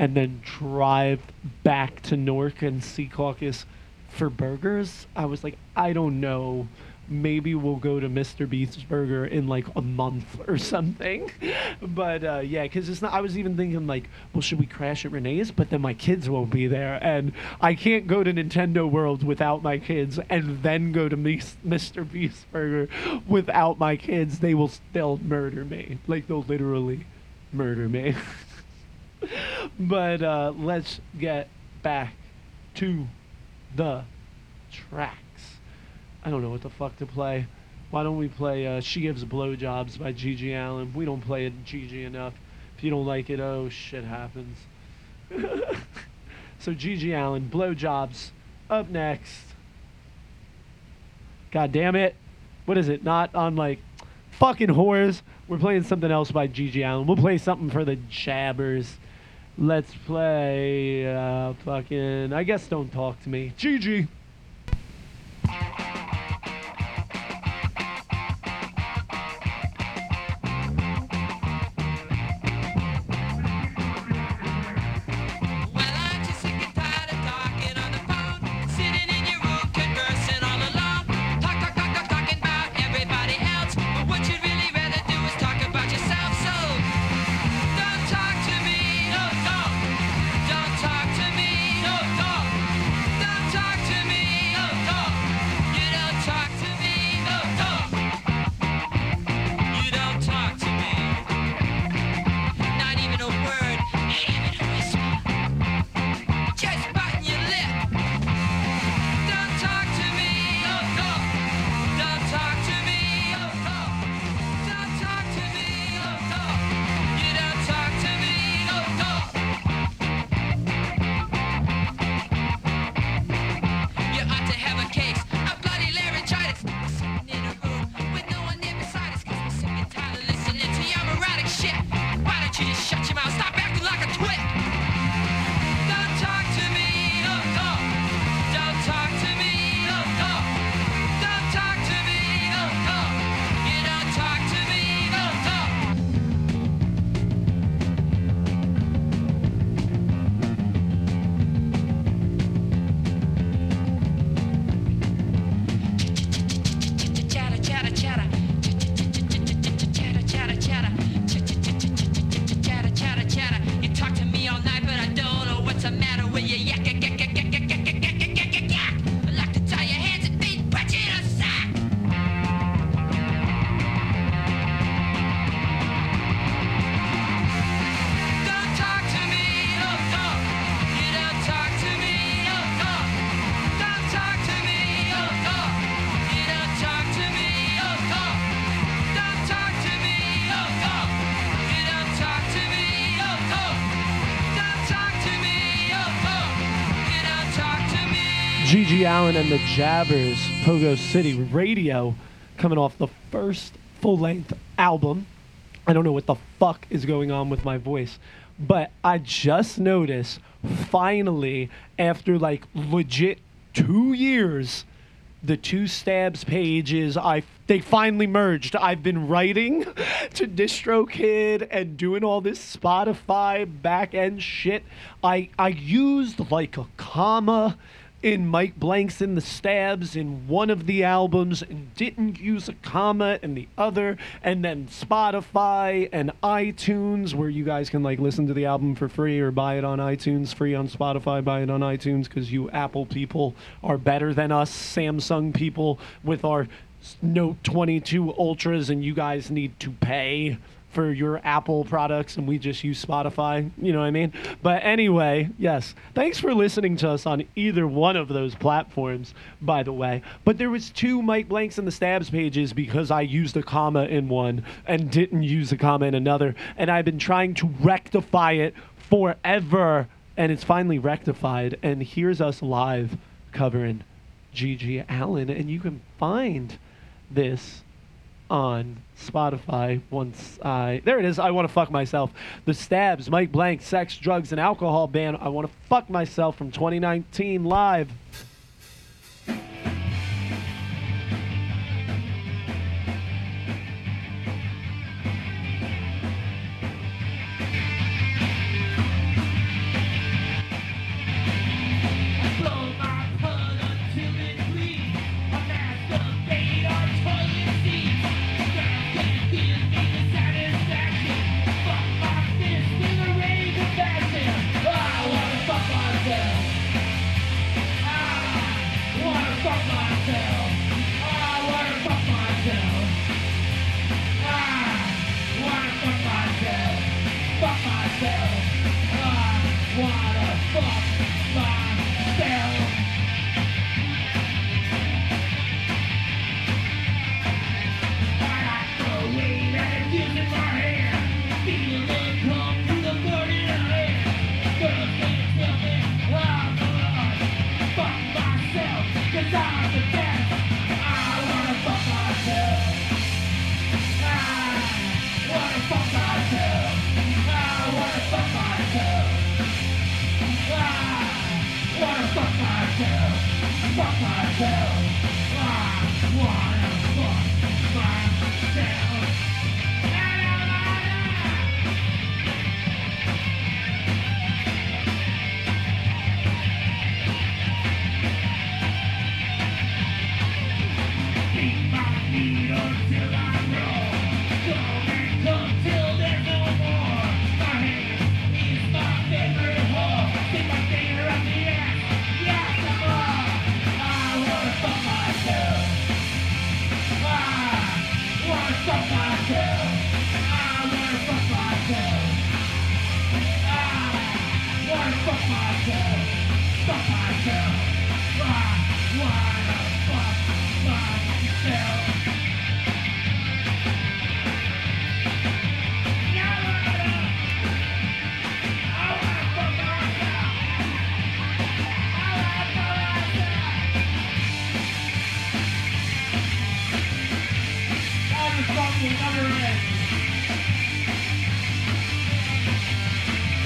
and then drive back to Newark and Secaucus for burgers? I was like, I don't know. Maybe we'll go to Mr. Beast's Burger in like a month or something. But uh, yeah, because it's not. I was even thinking like, well, should we crash at Renee's? But then my kids won't be there, and I can't go to Nintendo World without my kids, and then go to Mr. Beast's Burger without my kids. They will still murder me. Like they'll literally murder me. but uh, let's get back to the tracks. I don't know what the fuck to play. Why don't we play uh, She Gives Blowjobs by GG Allin? We don't play it GG enough. If you don't like it, oh, shit happens. so GG Allin, Blowjobs, up next. God damn it. What is it? Not on like fucking whores. We're playing something else by GG Allin. We'll play something for the jabbers. Let's play uh, fucking. I guess don't talk to me. GG. Jabbers, Pogo City Radio, coming off the first full length album. I don't know what the fuck is going on with my voice, but I just noticed finally, after like legit two years, the two stabs pages I they finally merged. I've been writing to DistroKid and doing all this Spotify back end shit. I I used like a comma in Mike Blanks in the Stabs in one of the albums and didn't use a comma in the other, and then Spotify and iTunes, where you guys can like listen to the album for free or buy it on iTunes, free on Spotify, buy it on iTunes because you Apple people are better than us, Samsung people with our Note 22 Ultras, and you guys need to pay for your Apple products and we just use Spotify. You know what I mean? But anyway, yes. Thanks for listening to us on either one of those platforms, by the way. But there was two Mike Blanks in the Stabs pages because I used a comma in one and didn't use a comma in another. And I've been trying to rectify it forever. And it's finally rectified. And here's us live covering GG Allin. And you can find this on Spotify once I there it is. I want to fuck myself. The Stabs, Mike Blank, Sex, Drugs, and Alcohol Ban. I want to fuck myself from 2019 live. Fuck myself.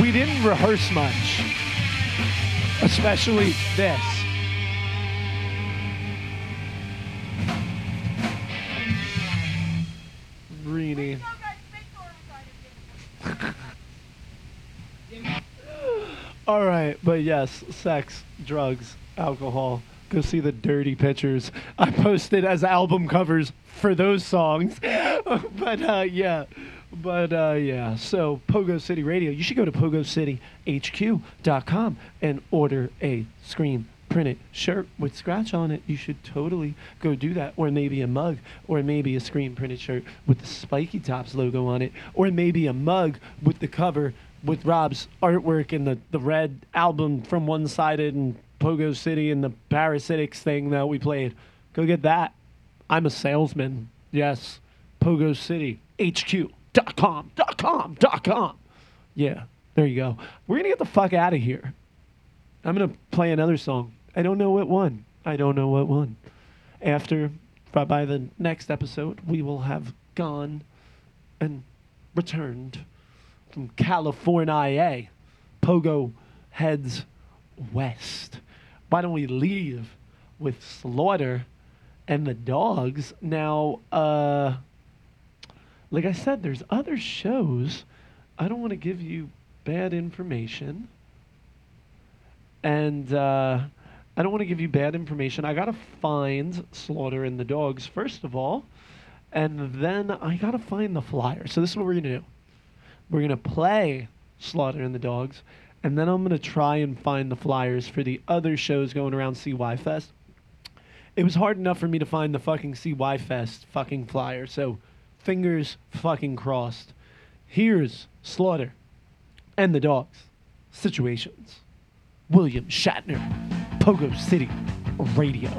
We didn't rehearse much, especially this. Really. All right, but yes, sex, drugs, alcohol. Go see the dirty pictures I posted as album covers for those songs. but uh, yeah, but uh, yeah. So Pogo City Radio. You should go to pogocityhq.com and order a screen printed shirt with scratch on it. You should totally go do that, or maybe a mug, or maybe a screen printed shirt with the Spiky Tops logo on it, or maybe a mug with the cover with Rob's artwork and the, the red album from one sided and Pogo City and the Parasitics thing that we played. Go get that. I'm a salesman. Yes. Pogo City. HQ.com. Dot com. Dot com. dot com. Yeah. There you go. We're going to get the fuck out of here. I'm going to play another song. I don't know what one. I don't know what one. After, by, by the next episode, we will have gone and returned from California. Pogo heads west. Why don't we leave with Slaughter and the dogs? Now, uh, like I said, there's other shows. I don't want to give you bad information. And uh, I don't want to give you bad information. I got to find Slaughter and the Dogs, first of all, and then I got to find the flyer. So this is what we're going to do. We're going to play Slaughter and the Dogs, and then I'm going to try and find the flyers for the other shows going around CY Fest. It was hard enough for me to find the fucking CY Fest fucking flyer, so fingers fucking crossed. Here's Slaughter and the Dogs. Situations. William Shatner, Pogo City Radio.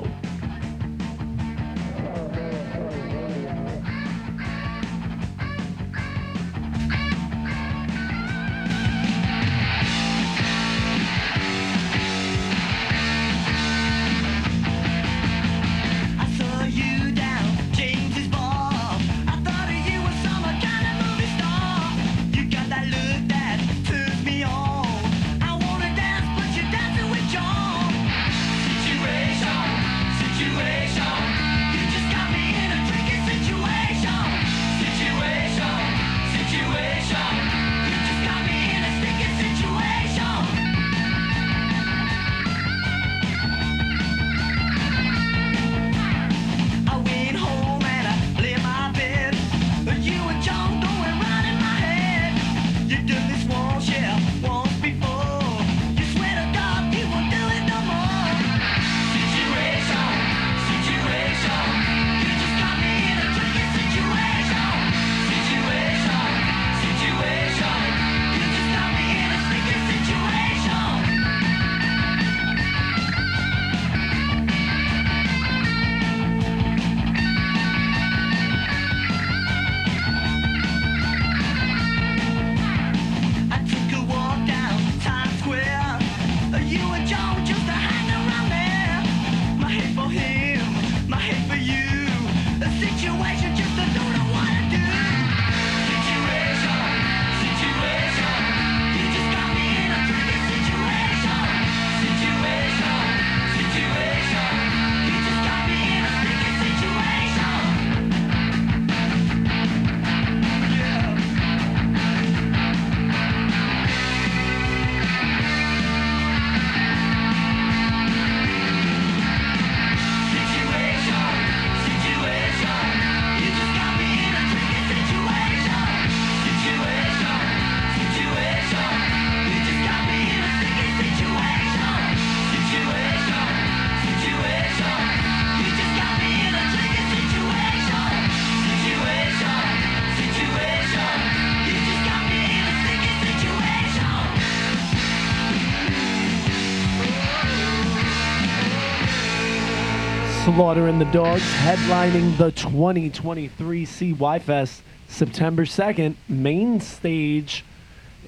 Slaughter and the Dogs headlining the 2023 CY Fest September 2nd, main stage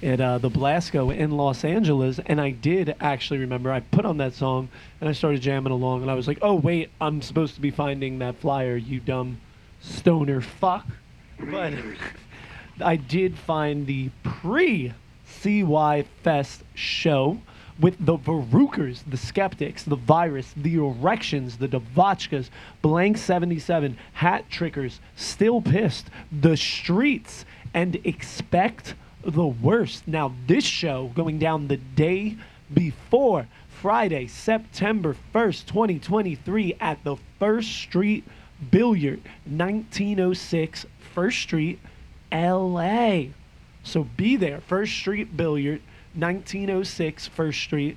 at uh, the Belasco in Los Angeles. And I did actually remember, I put on that song and I started jamming along, and I was like, oh, wait, I'm supposed to be finding that flyer, you dumb stoner fuck. But I did find the pre CY Fest show with the Varukers, the Skeptics, the Virus, the Erections, the Devotchkas, Blank 77, Hat Trickers, Still Pissed, The Streets, and Expect the Worst. Now, this show going down the day before Friday, September 1st, 2023, at the First Street Billiard, 1906 First Street, LA. So be there. First Street Billiard, 1906 First Street,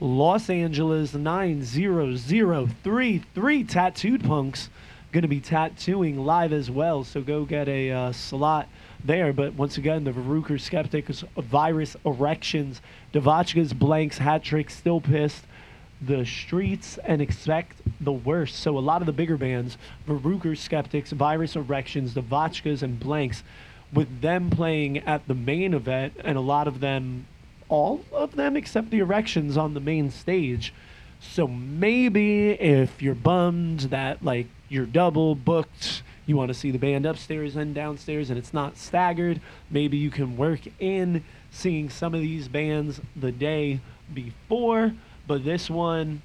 Los Angeles 90033. Tattooed Punks going to be tattooing live as well. So go get a uh, slot there. But once again, the Varuker Skeptics, Virus Erections, Devotchkas, Blanks, Hat Tricks, Still Pissed, the streets and expect the worst. So a lot of the bigger bands, Varuker Skeptics, Virus Erections, the Devotchkas and Blanks, with them playing at the main event, and a lot of them, all of them except the Erections on the main stage. So maybe if you're bummed that like you're double booked, you want to see the band upstairs and downstairs, and it's not staggered, maybe you can work in seeing some of these bands the day before. But this one,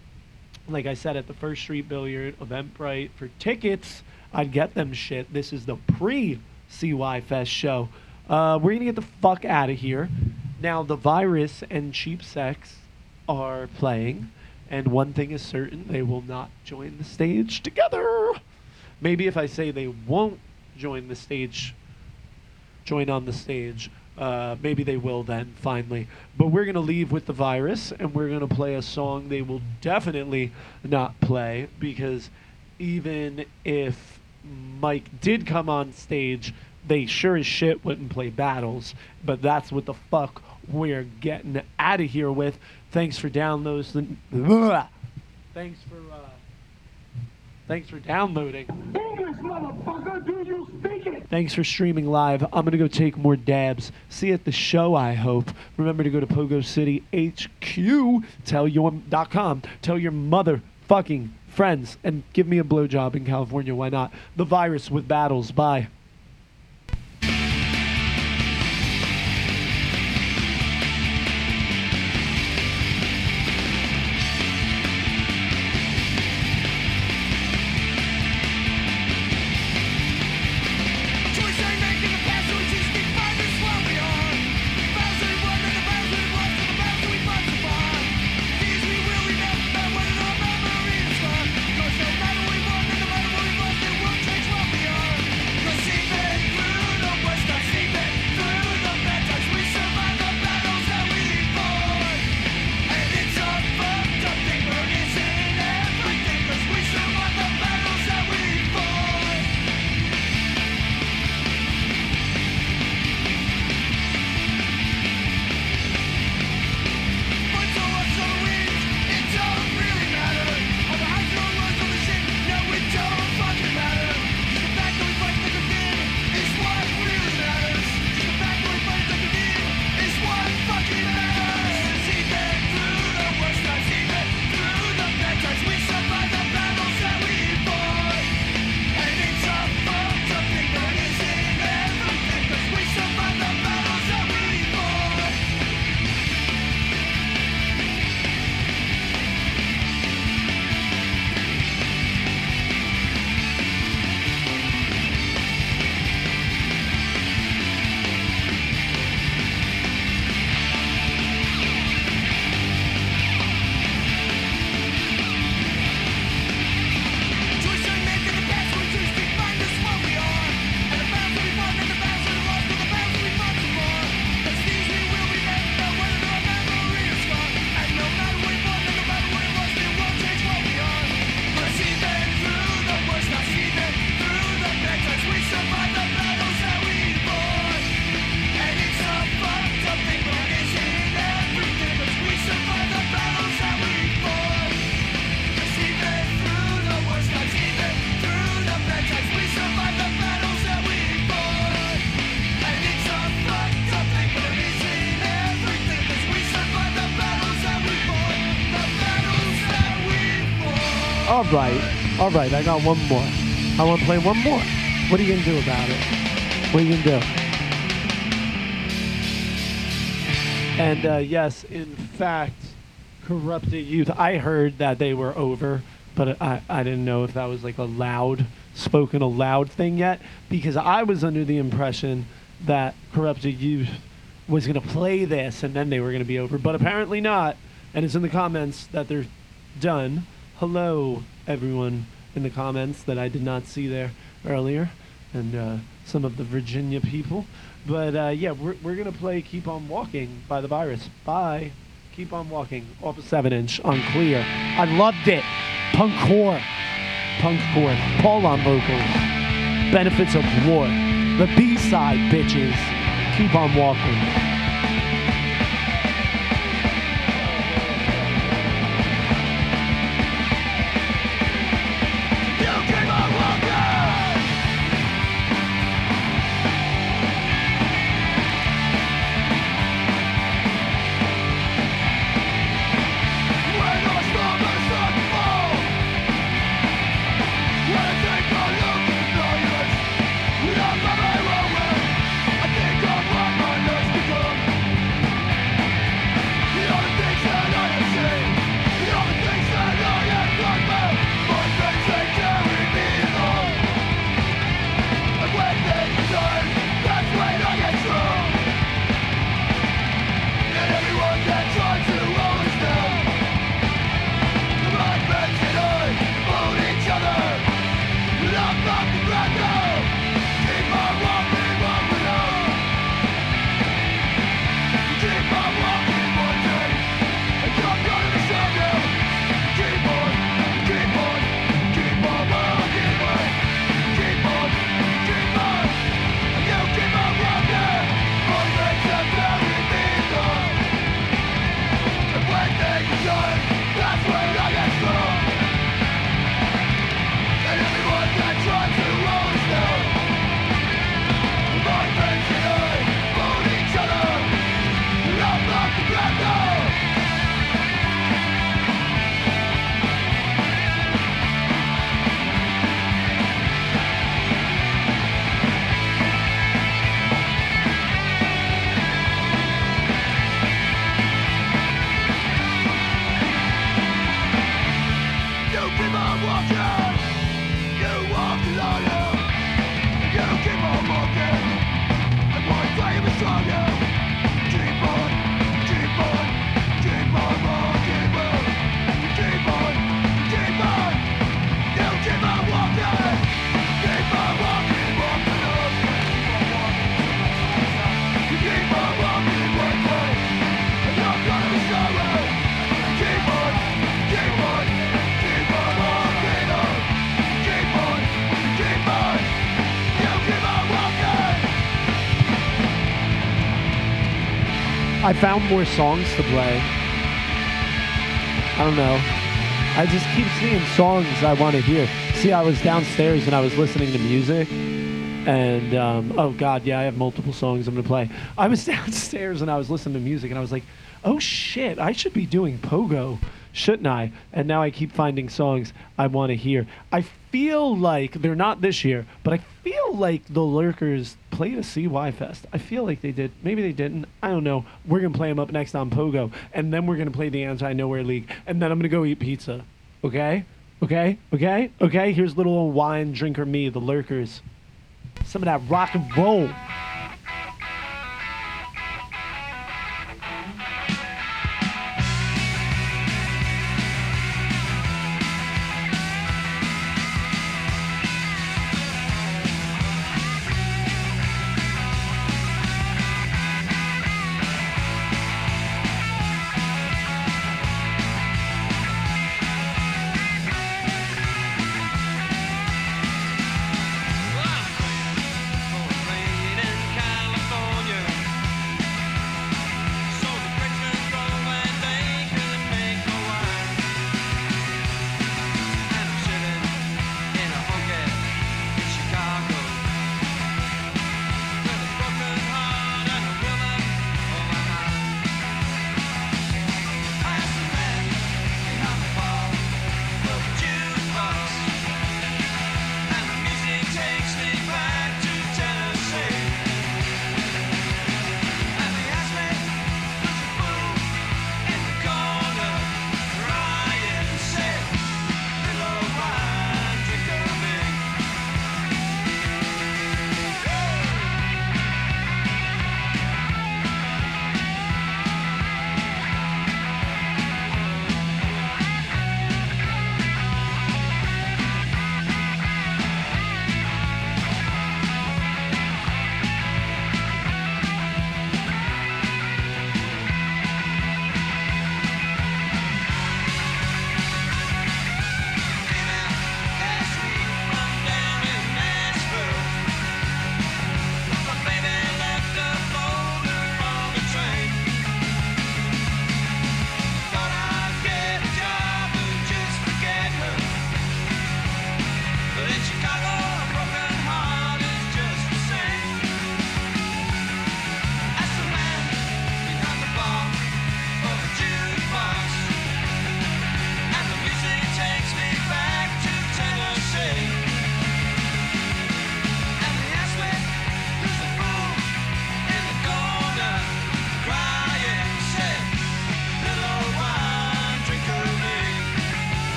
like I said at the First Street Billiard Eventbrite, for tickets, I'd get them shit. This is the pre CY Fest show. Uh, we're gonna get the fuck out of here. Now the virus and cheap sex are playing. And one thing is certain, they will not join the stage together. Maybe if I say they won't join the stage, join on the stage, uh, maybe they will then finally. But we're going to leave with the virus and we're going to play a song they will definitely not play because even if Mike did come on stage, they sure as shit wouldn't play battles. But that's what the fuck we're getting out of here with. Thanks for downloads. Thanks for uh, thanks for downloading. English, motherfucker, do you speak it? Thanks for streaming live. I'm going to go take more dabs. See you at the show, I hope. Remember to go to Pogo City HQ, tell your.com. Tell your motherfucking friends and give me a blowjob in California. Why not? The virus with battles. Bye. Right. All right. I got one more. I want to play one more. What are you going to do about it? What are you going to do? And uh, yes, in fact, corrupted youth. I heard that they were over, but I, I didn't know if that was like a loud, spoken aloud thing yet, because I was under the impression that corrupted youth was going to play this and then they were going to be over, but apparently not. And it's in the comments that they're done. Hello, everyone in the comments that I did not see there earlier, and uh, some of the Virginia people. But uh, yeah, we're, we're going to play Keep On Walking by the Virus. Bye. Keep On Walking off a 7 inch on clear. I loved it. Punk core. Punk core. Paul on vocals. Benefits of War. The B side, bitches. Keep on walking. Found more songs to play. I don't know. I just keep seeing songs I want to hear. See, I was downstairs and I was listening to music, and um, oh god, yeah, I have multiple songs I'm gonna play. I was downstairs and I was listening to music, and I was like, oh shit, I should be doing pogo, shouldn't I? And now I keep finding songs I want to hear. I feel like they're not this year, but I feel like the Lurkers played a CY Fest. I feel like they did. Maybe they didn't. I don't know. We're gonna play them up next on Pogo, and then we're gonna play the Anti Nowhere League, and then I'm gonna go eat pizza. Okay? Okay? Okay? Okay? Here's little old wine drinker me, the Lurkers. Some of that rock and roll.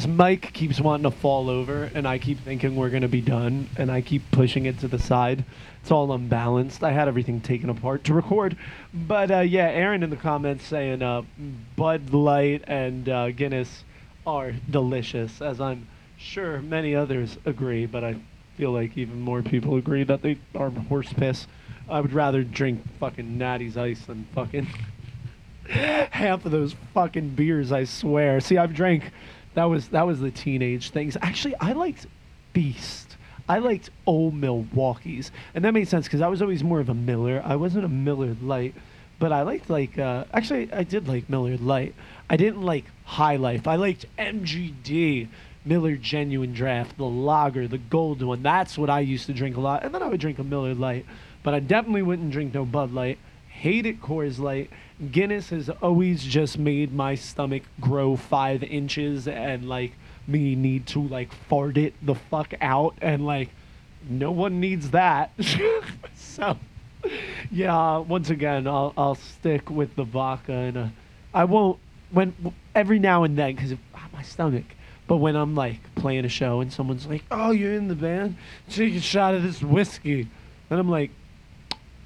This mic keeps wanting to fall over, and I keep thinking we're going to be done, and I keep pushing it to the side. It's all unbalanced. I had everything taken apart to record. But uh, yeah, Aaron in the comments saying uh, Bud Light and uh, Guinness are delicious, as I'm sure many others agree, but I feel like even more people agree that they are horse piss. I would rather drink fucking Natty's Ice than fucking half of those fucking beers, I swear. See, I've drank That was that was the teenage things. Actually, I liked Beast. I liked old Milwaukee's, and that made sense because I was always more of a Miller. I wasn't a Miller Lite, but I liked like uh, actually I did like Miller Lite. I didn't like High Life. I liked MGD. Miller Genuine Draft, the lager, the gold one. That's what I used to drink a lot. And then I would drink a Miller Lite. But I definitely wouldn't drink no Bud Light. Hated Coors Light. Guinness has always just made my stomach grow five inches and like me need to like fart it the fuck out. And like, no one needs that. so, yeah, once again, I'll, I'll stick with the vodka. And uh, I won't, when every now and then, because my stomach. But when I'm like playing a show and someone's like, "Oh, you're in the band, take a shot of this whiskey," and I'm like,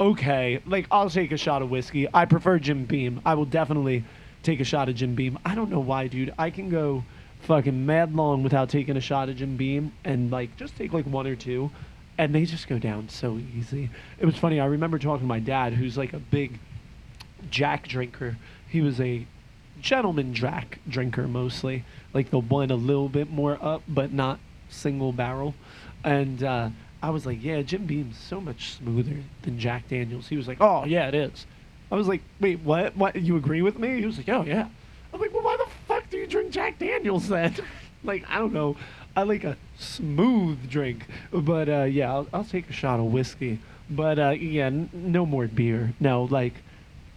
"Okay, like I'll take a shot of whiskey. I prefer Jim Beam. I will definitely take a shot of Jim Beam. I don't know why, dude. I can go fucking mad long without taking a shot of Jim Beam and like just take like one or two, and they just go down so easy. It was funny. I remember talking to my dad, who's like a big Jack drinker. He was a gentleman Jack drinker mostly, like the one a little bit more up, but not single barrel. And uh, I was like, yeah, Jim Beam's so much smoother than Jack Daniels. He was like, oh yeah, it is. I was like, wait, what? What? You agree with me? He was like, oh yeah. I'm like, well, why the fuck do you drink Jack Daniels then? like, I don't know. I like a smooth drink, but uh, yeah, I'll, I'll take a shot of whiskey. But uh, yeah, n- no more beer. No, like,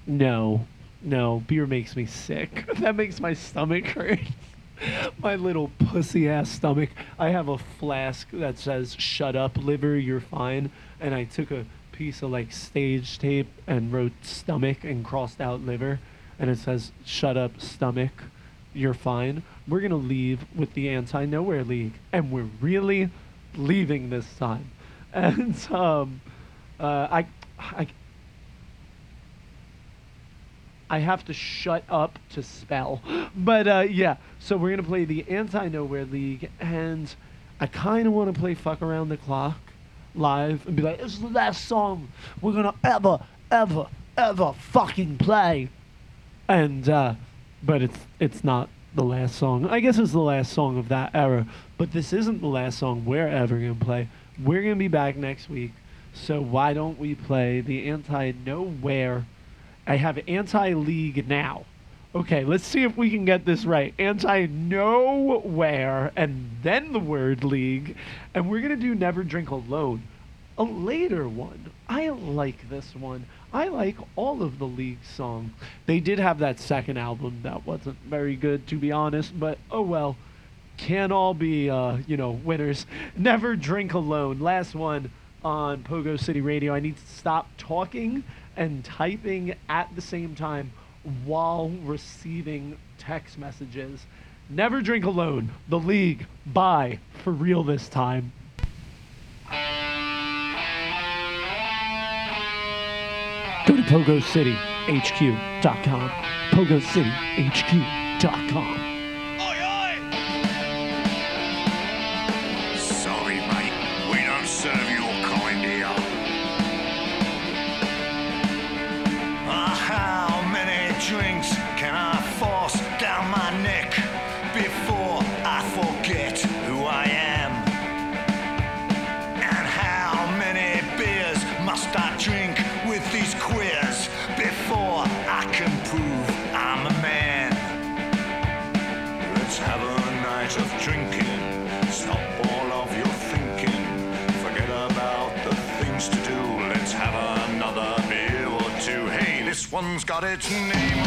no, no, beer makes me sick. that makes my stomach hurt. my little pussy ass stomach. I have a flask that says "Shut up, liver, you're fine," and I took a piece of like stage tape and wrote stomach and crossed out liver, and it says "Shut up, stomach, you're fine." We're gonna leave with the Anti Nowhere League, and we're really leaving this time. And um, uh, I, I, I have to shut up to spell. But uh, yeah, so we're gonna play the Anti Nowhere League, and I kind of want to play Fuck Around the Clock live and be like, "This is the last song we're gonna ever, ever, ever fucking play." And uh, but it's it's not the last song. I guess it's the last song of that era, but this isn't the last song we're ever gonna play. We're gonna be back next week, so why don't we play the Anti Nowhere? I have anti league now. Okay, let's see if we can get this right. Anti nowhere and then the word league. And we're going to do Never Drink Alone. A later one. I like this one. I like all of the league songs. They did have that second album that wasn't very good, to be honest, but oh well. Can't all be, uh, you know, winners. Never Drink Alone. Last one on Pogo City Radio. I need to stop talking and typing at the same time while receiving text messages. Never drink alone. The league. Bye. For real this time. Go to PogoCityHQ.com. PogoCityHQ.com. one's got its name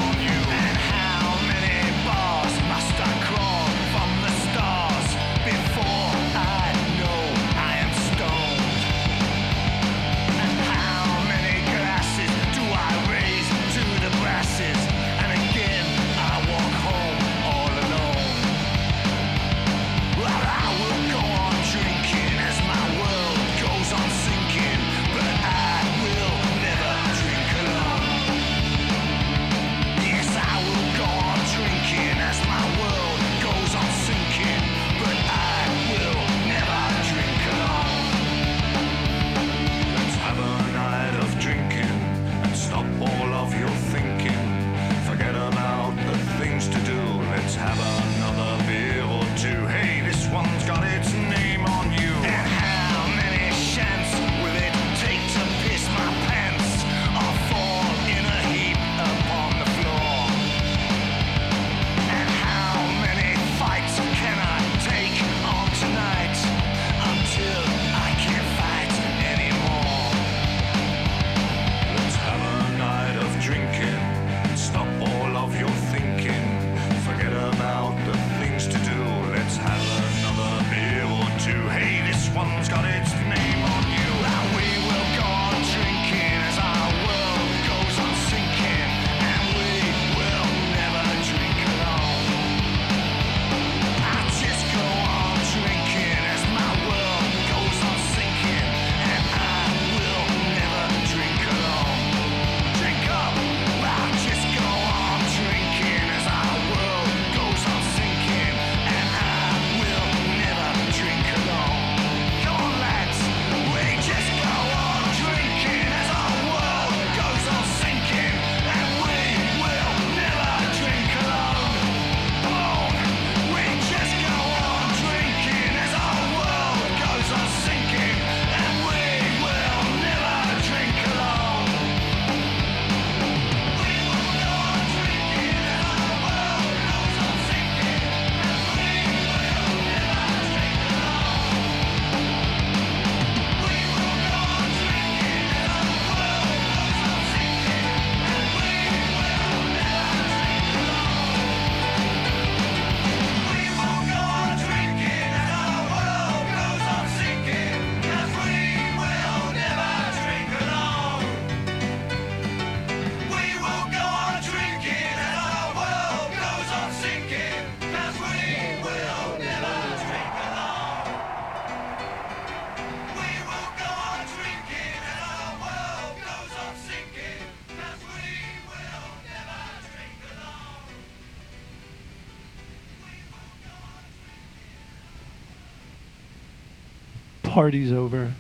Party's over.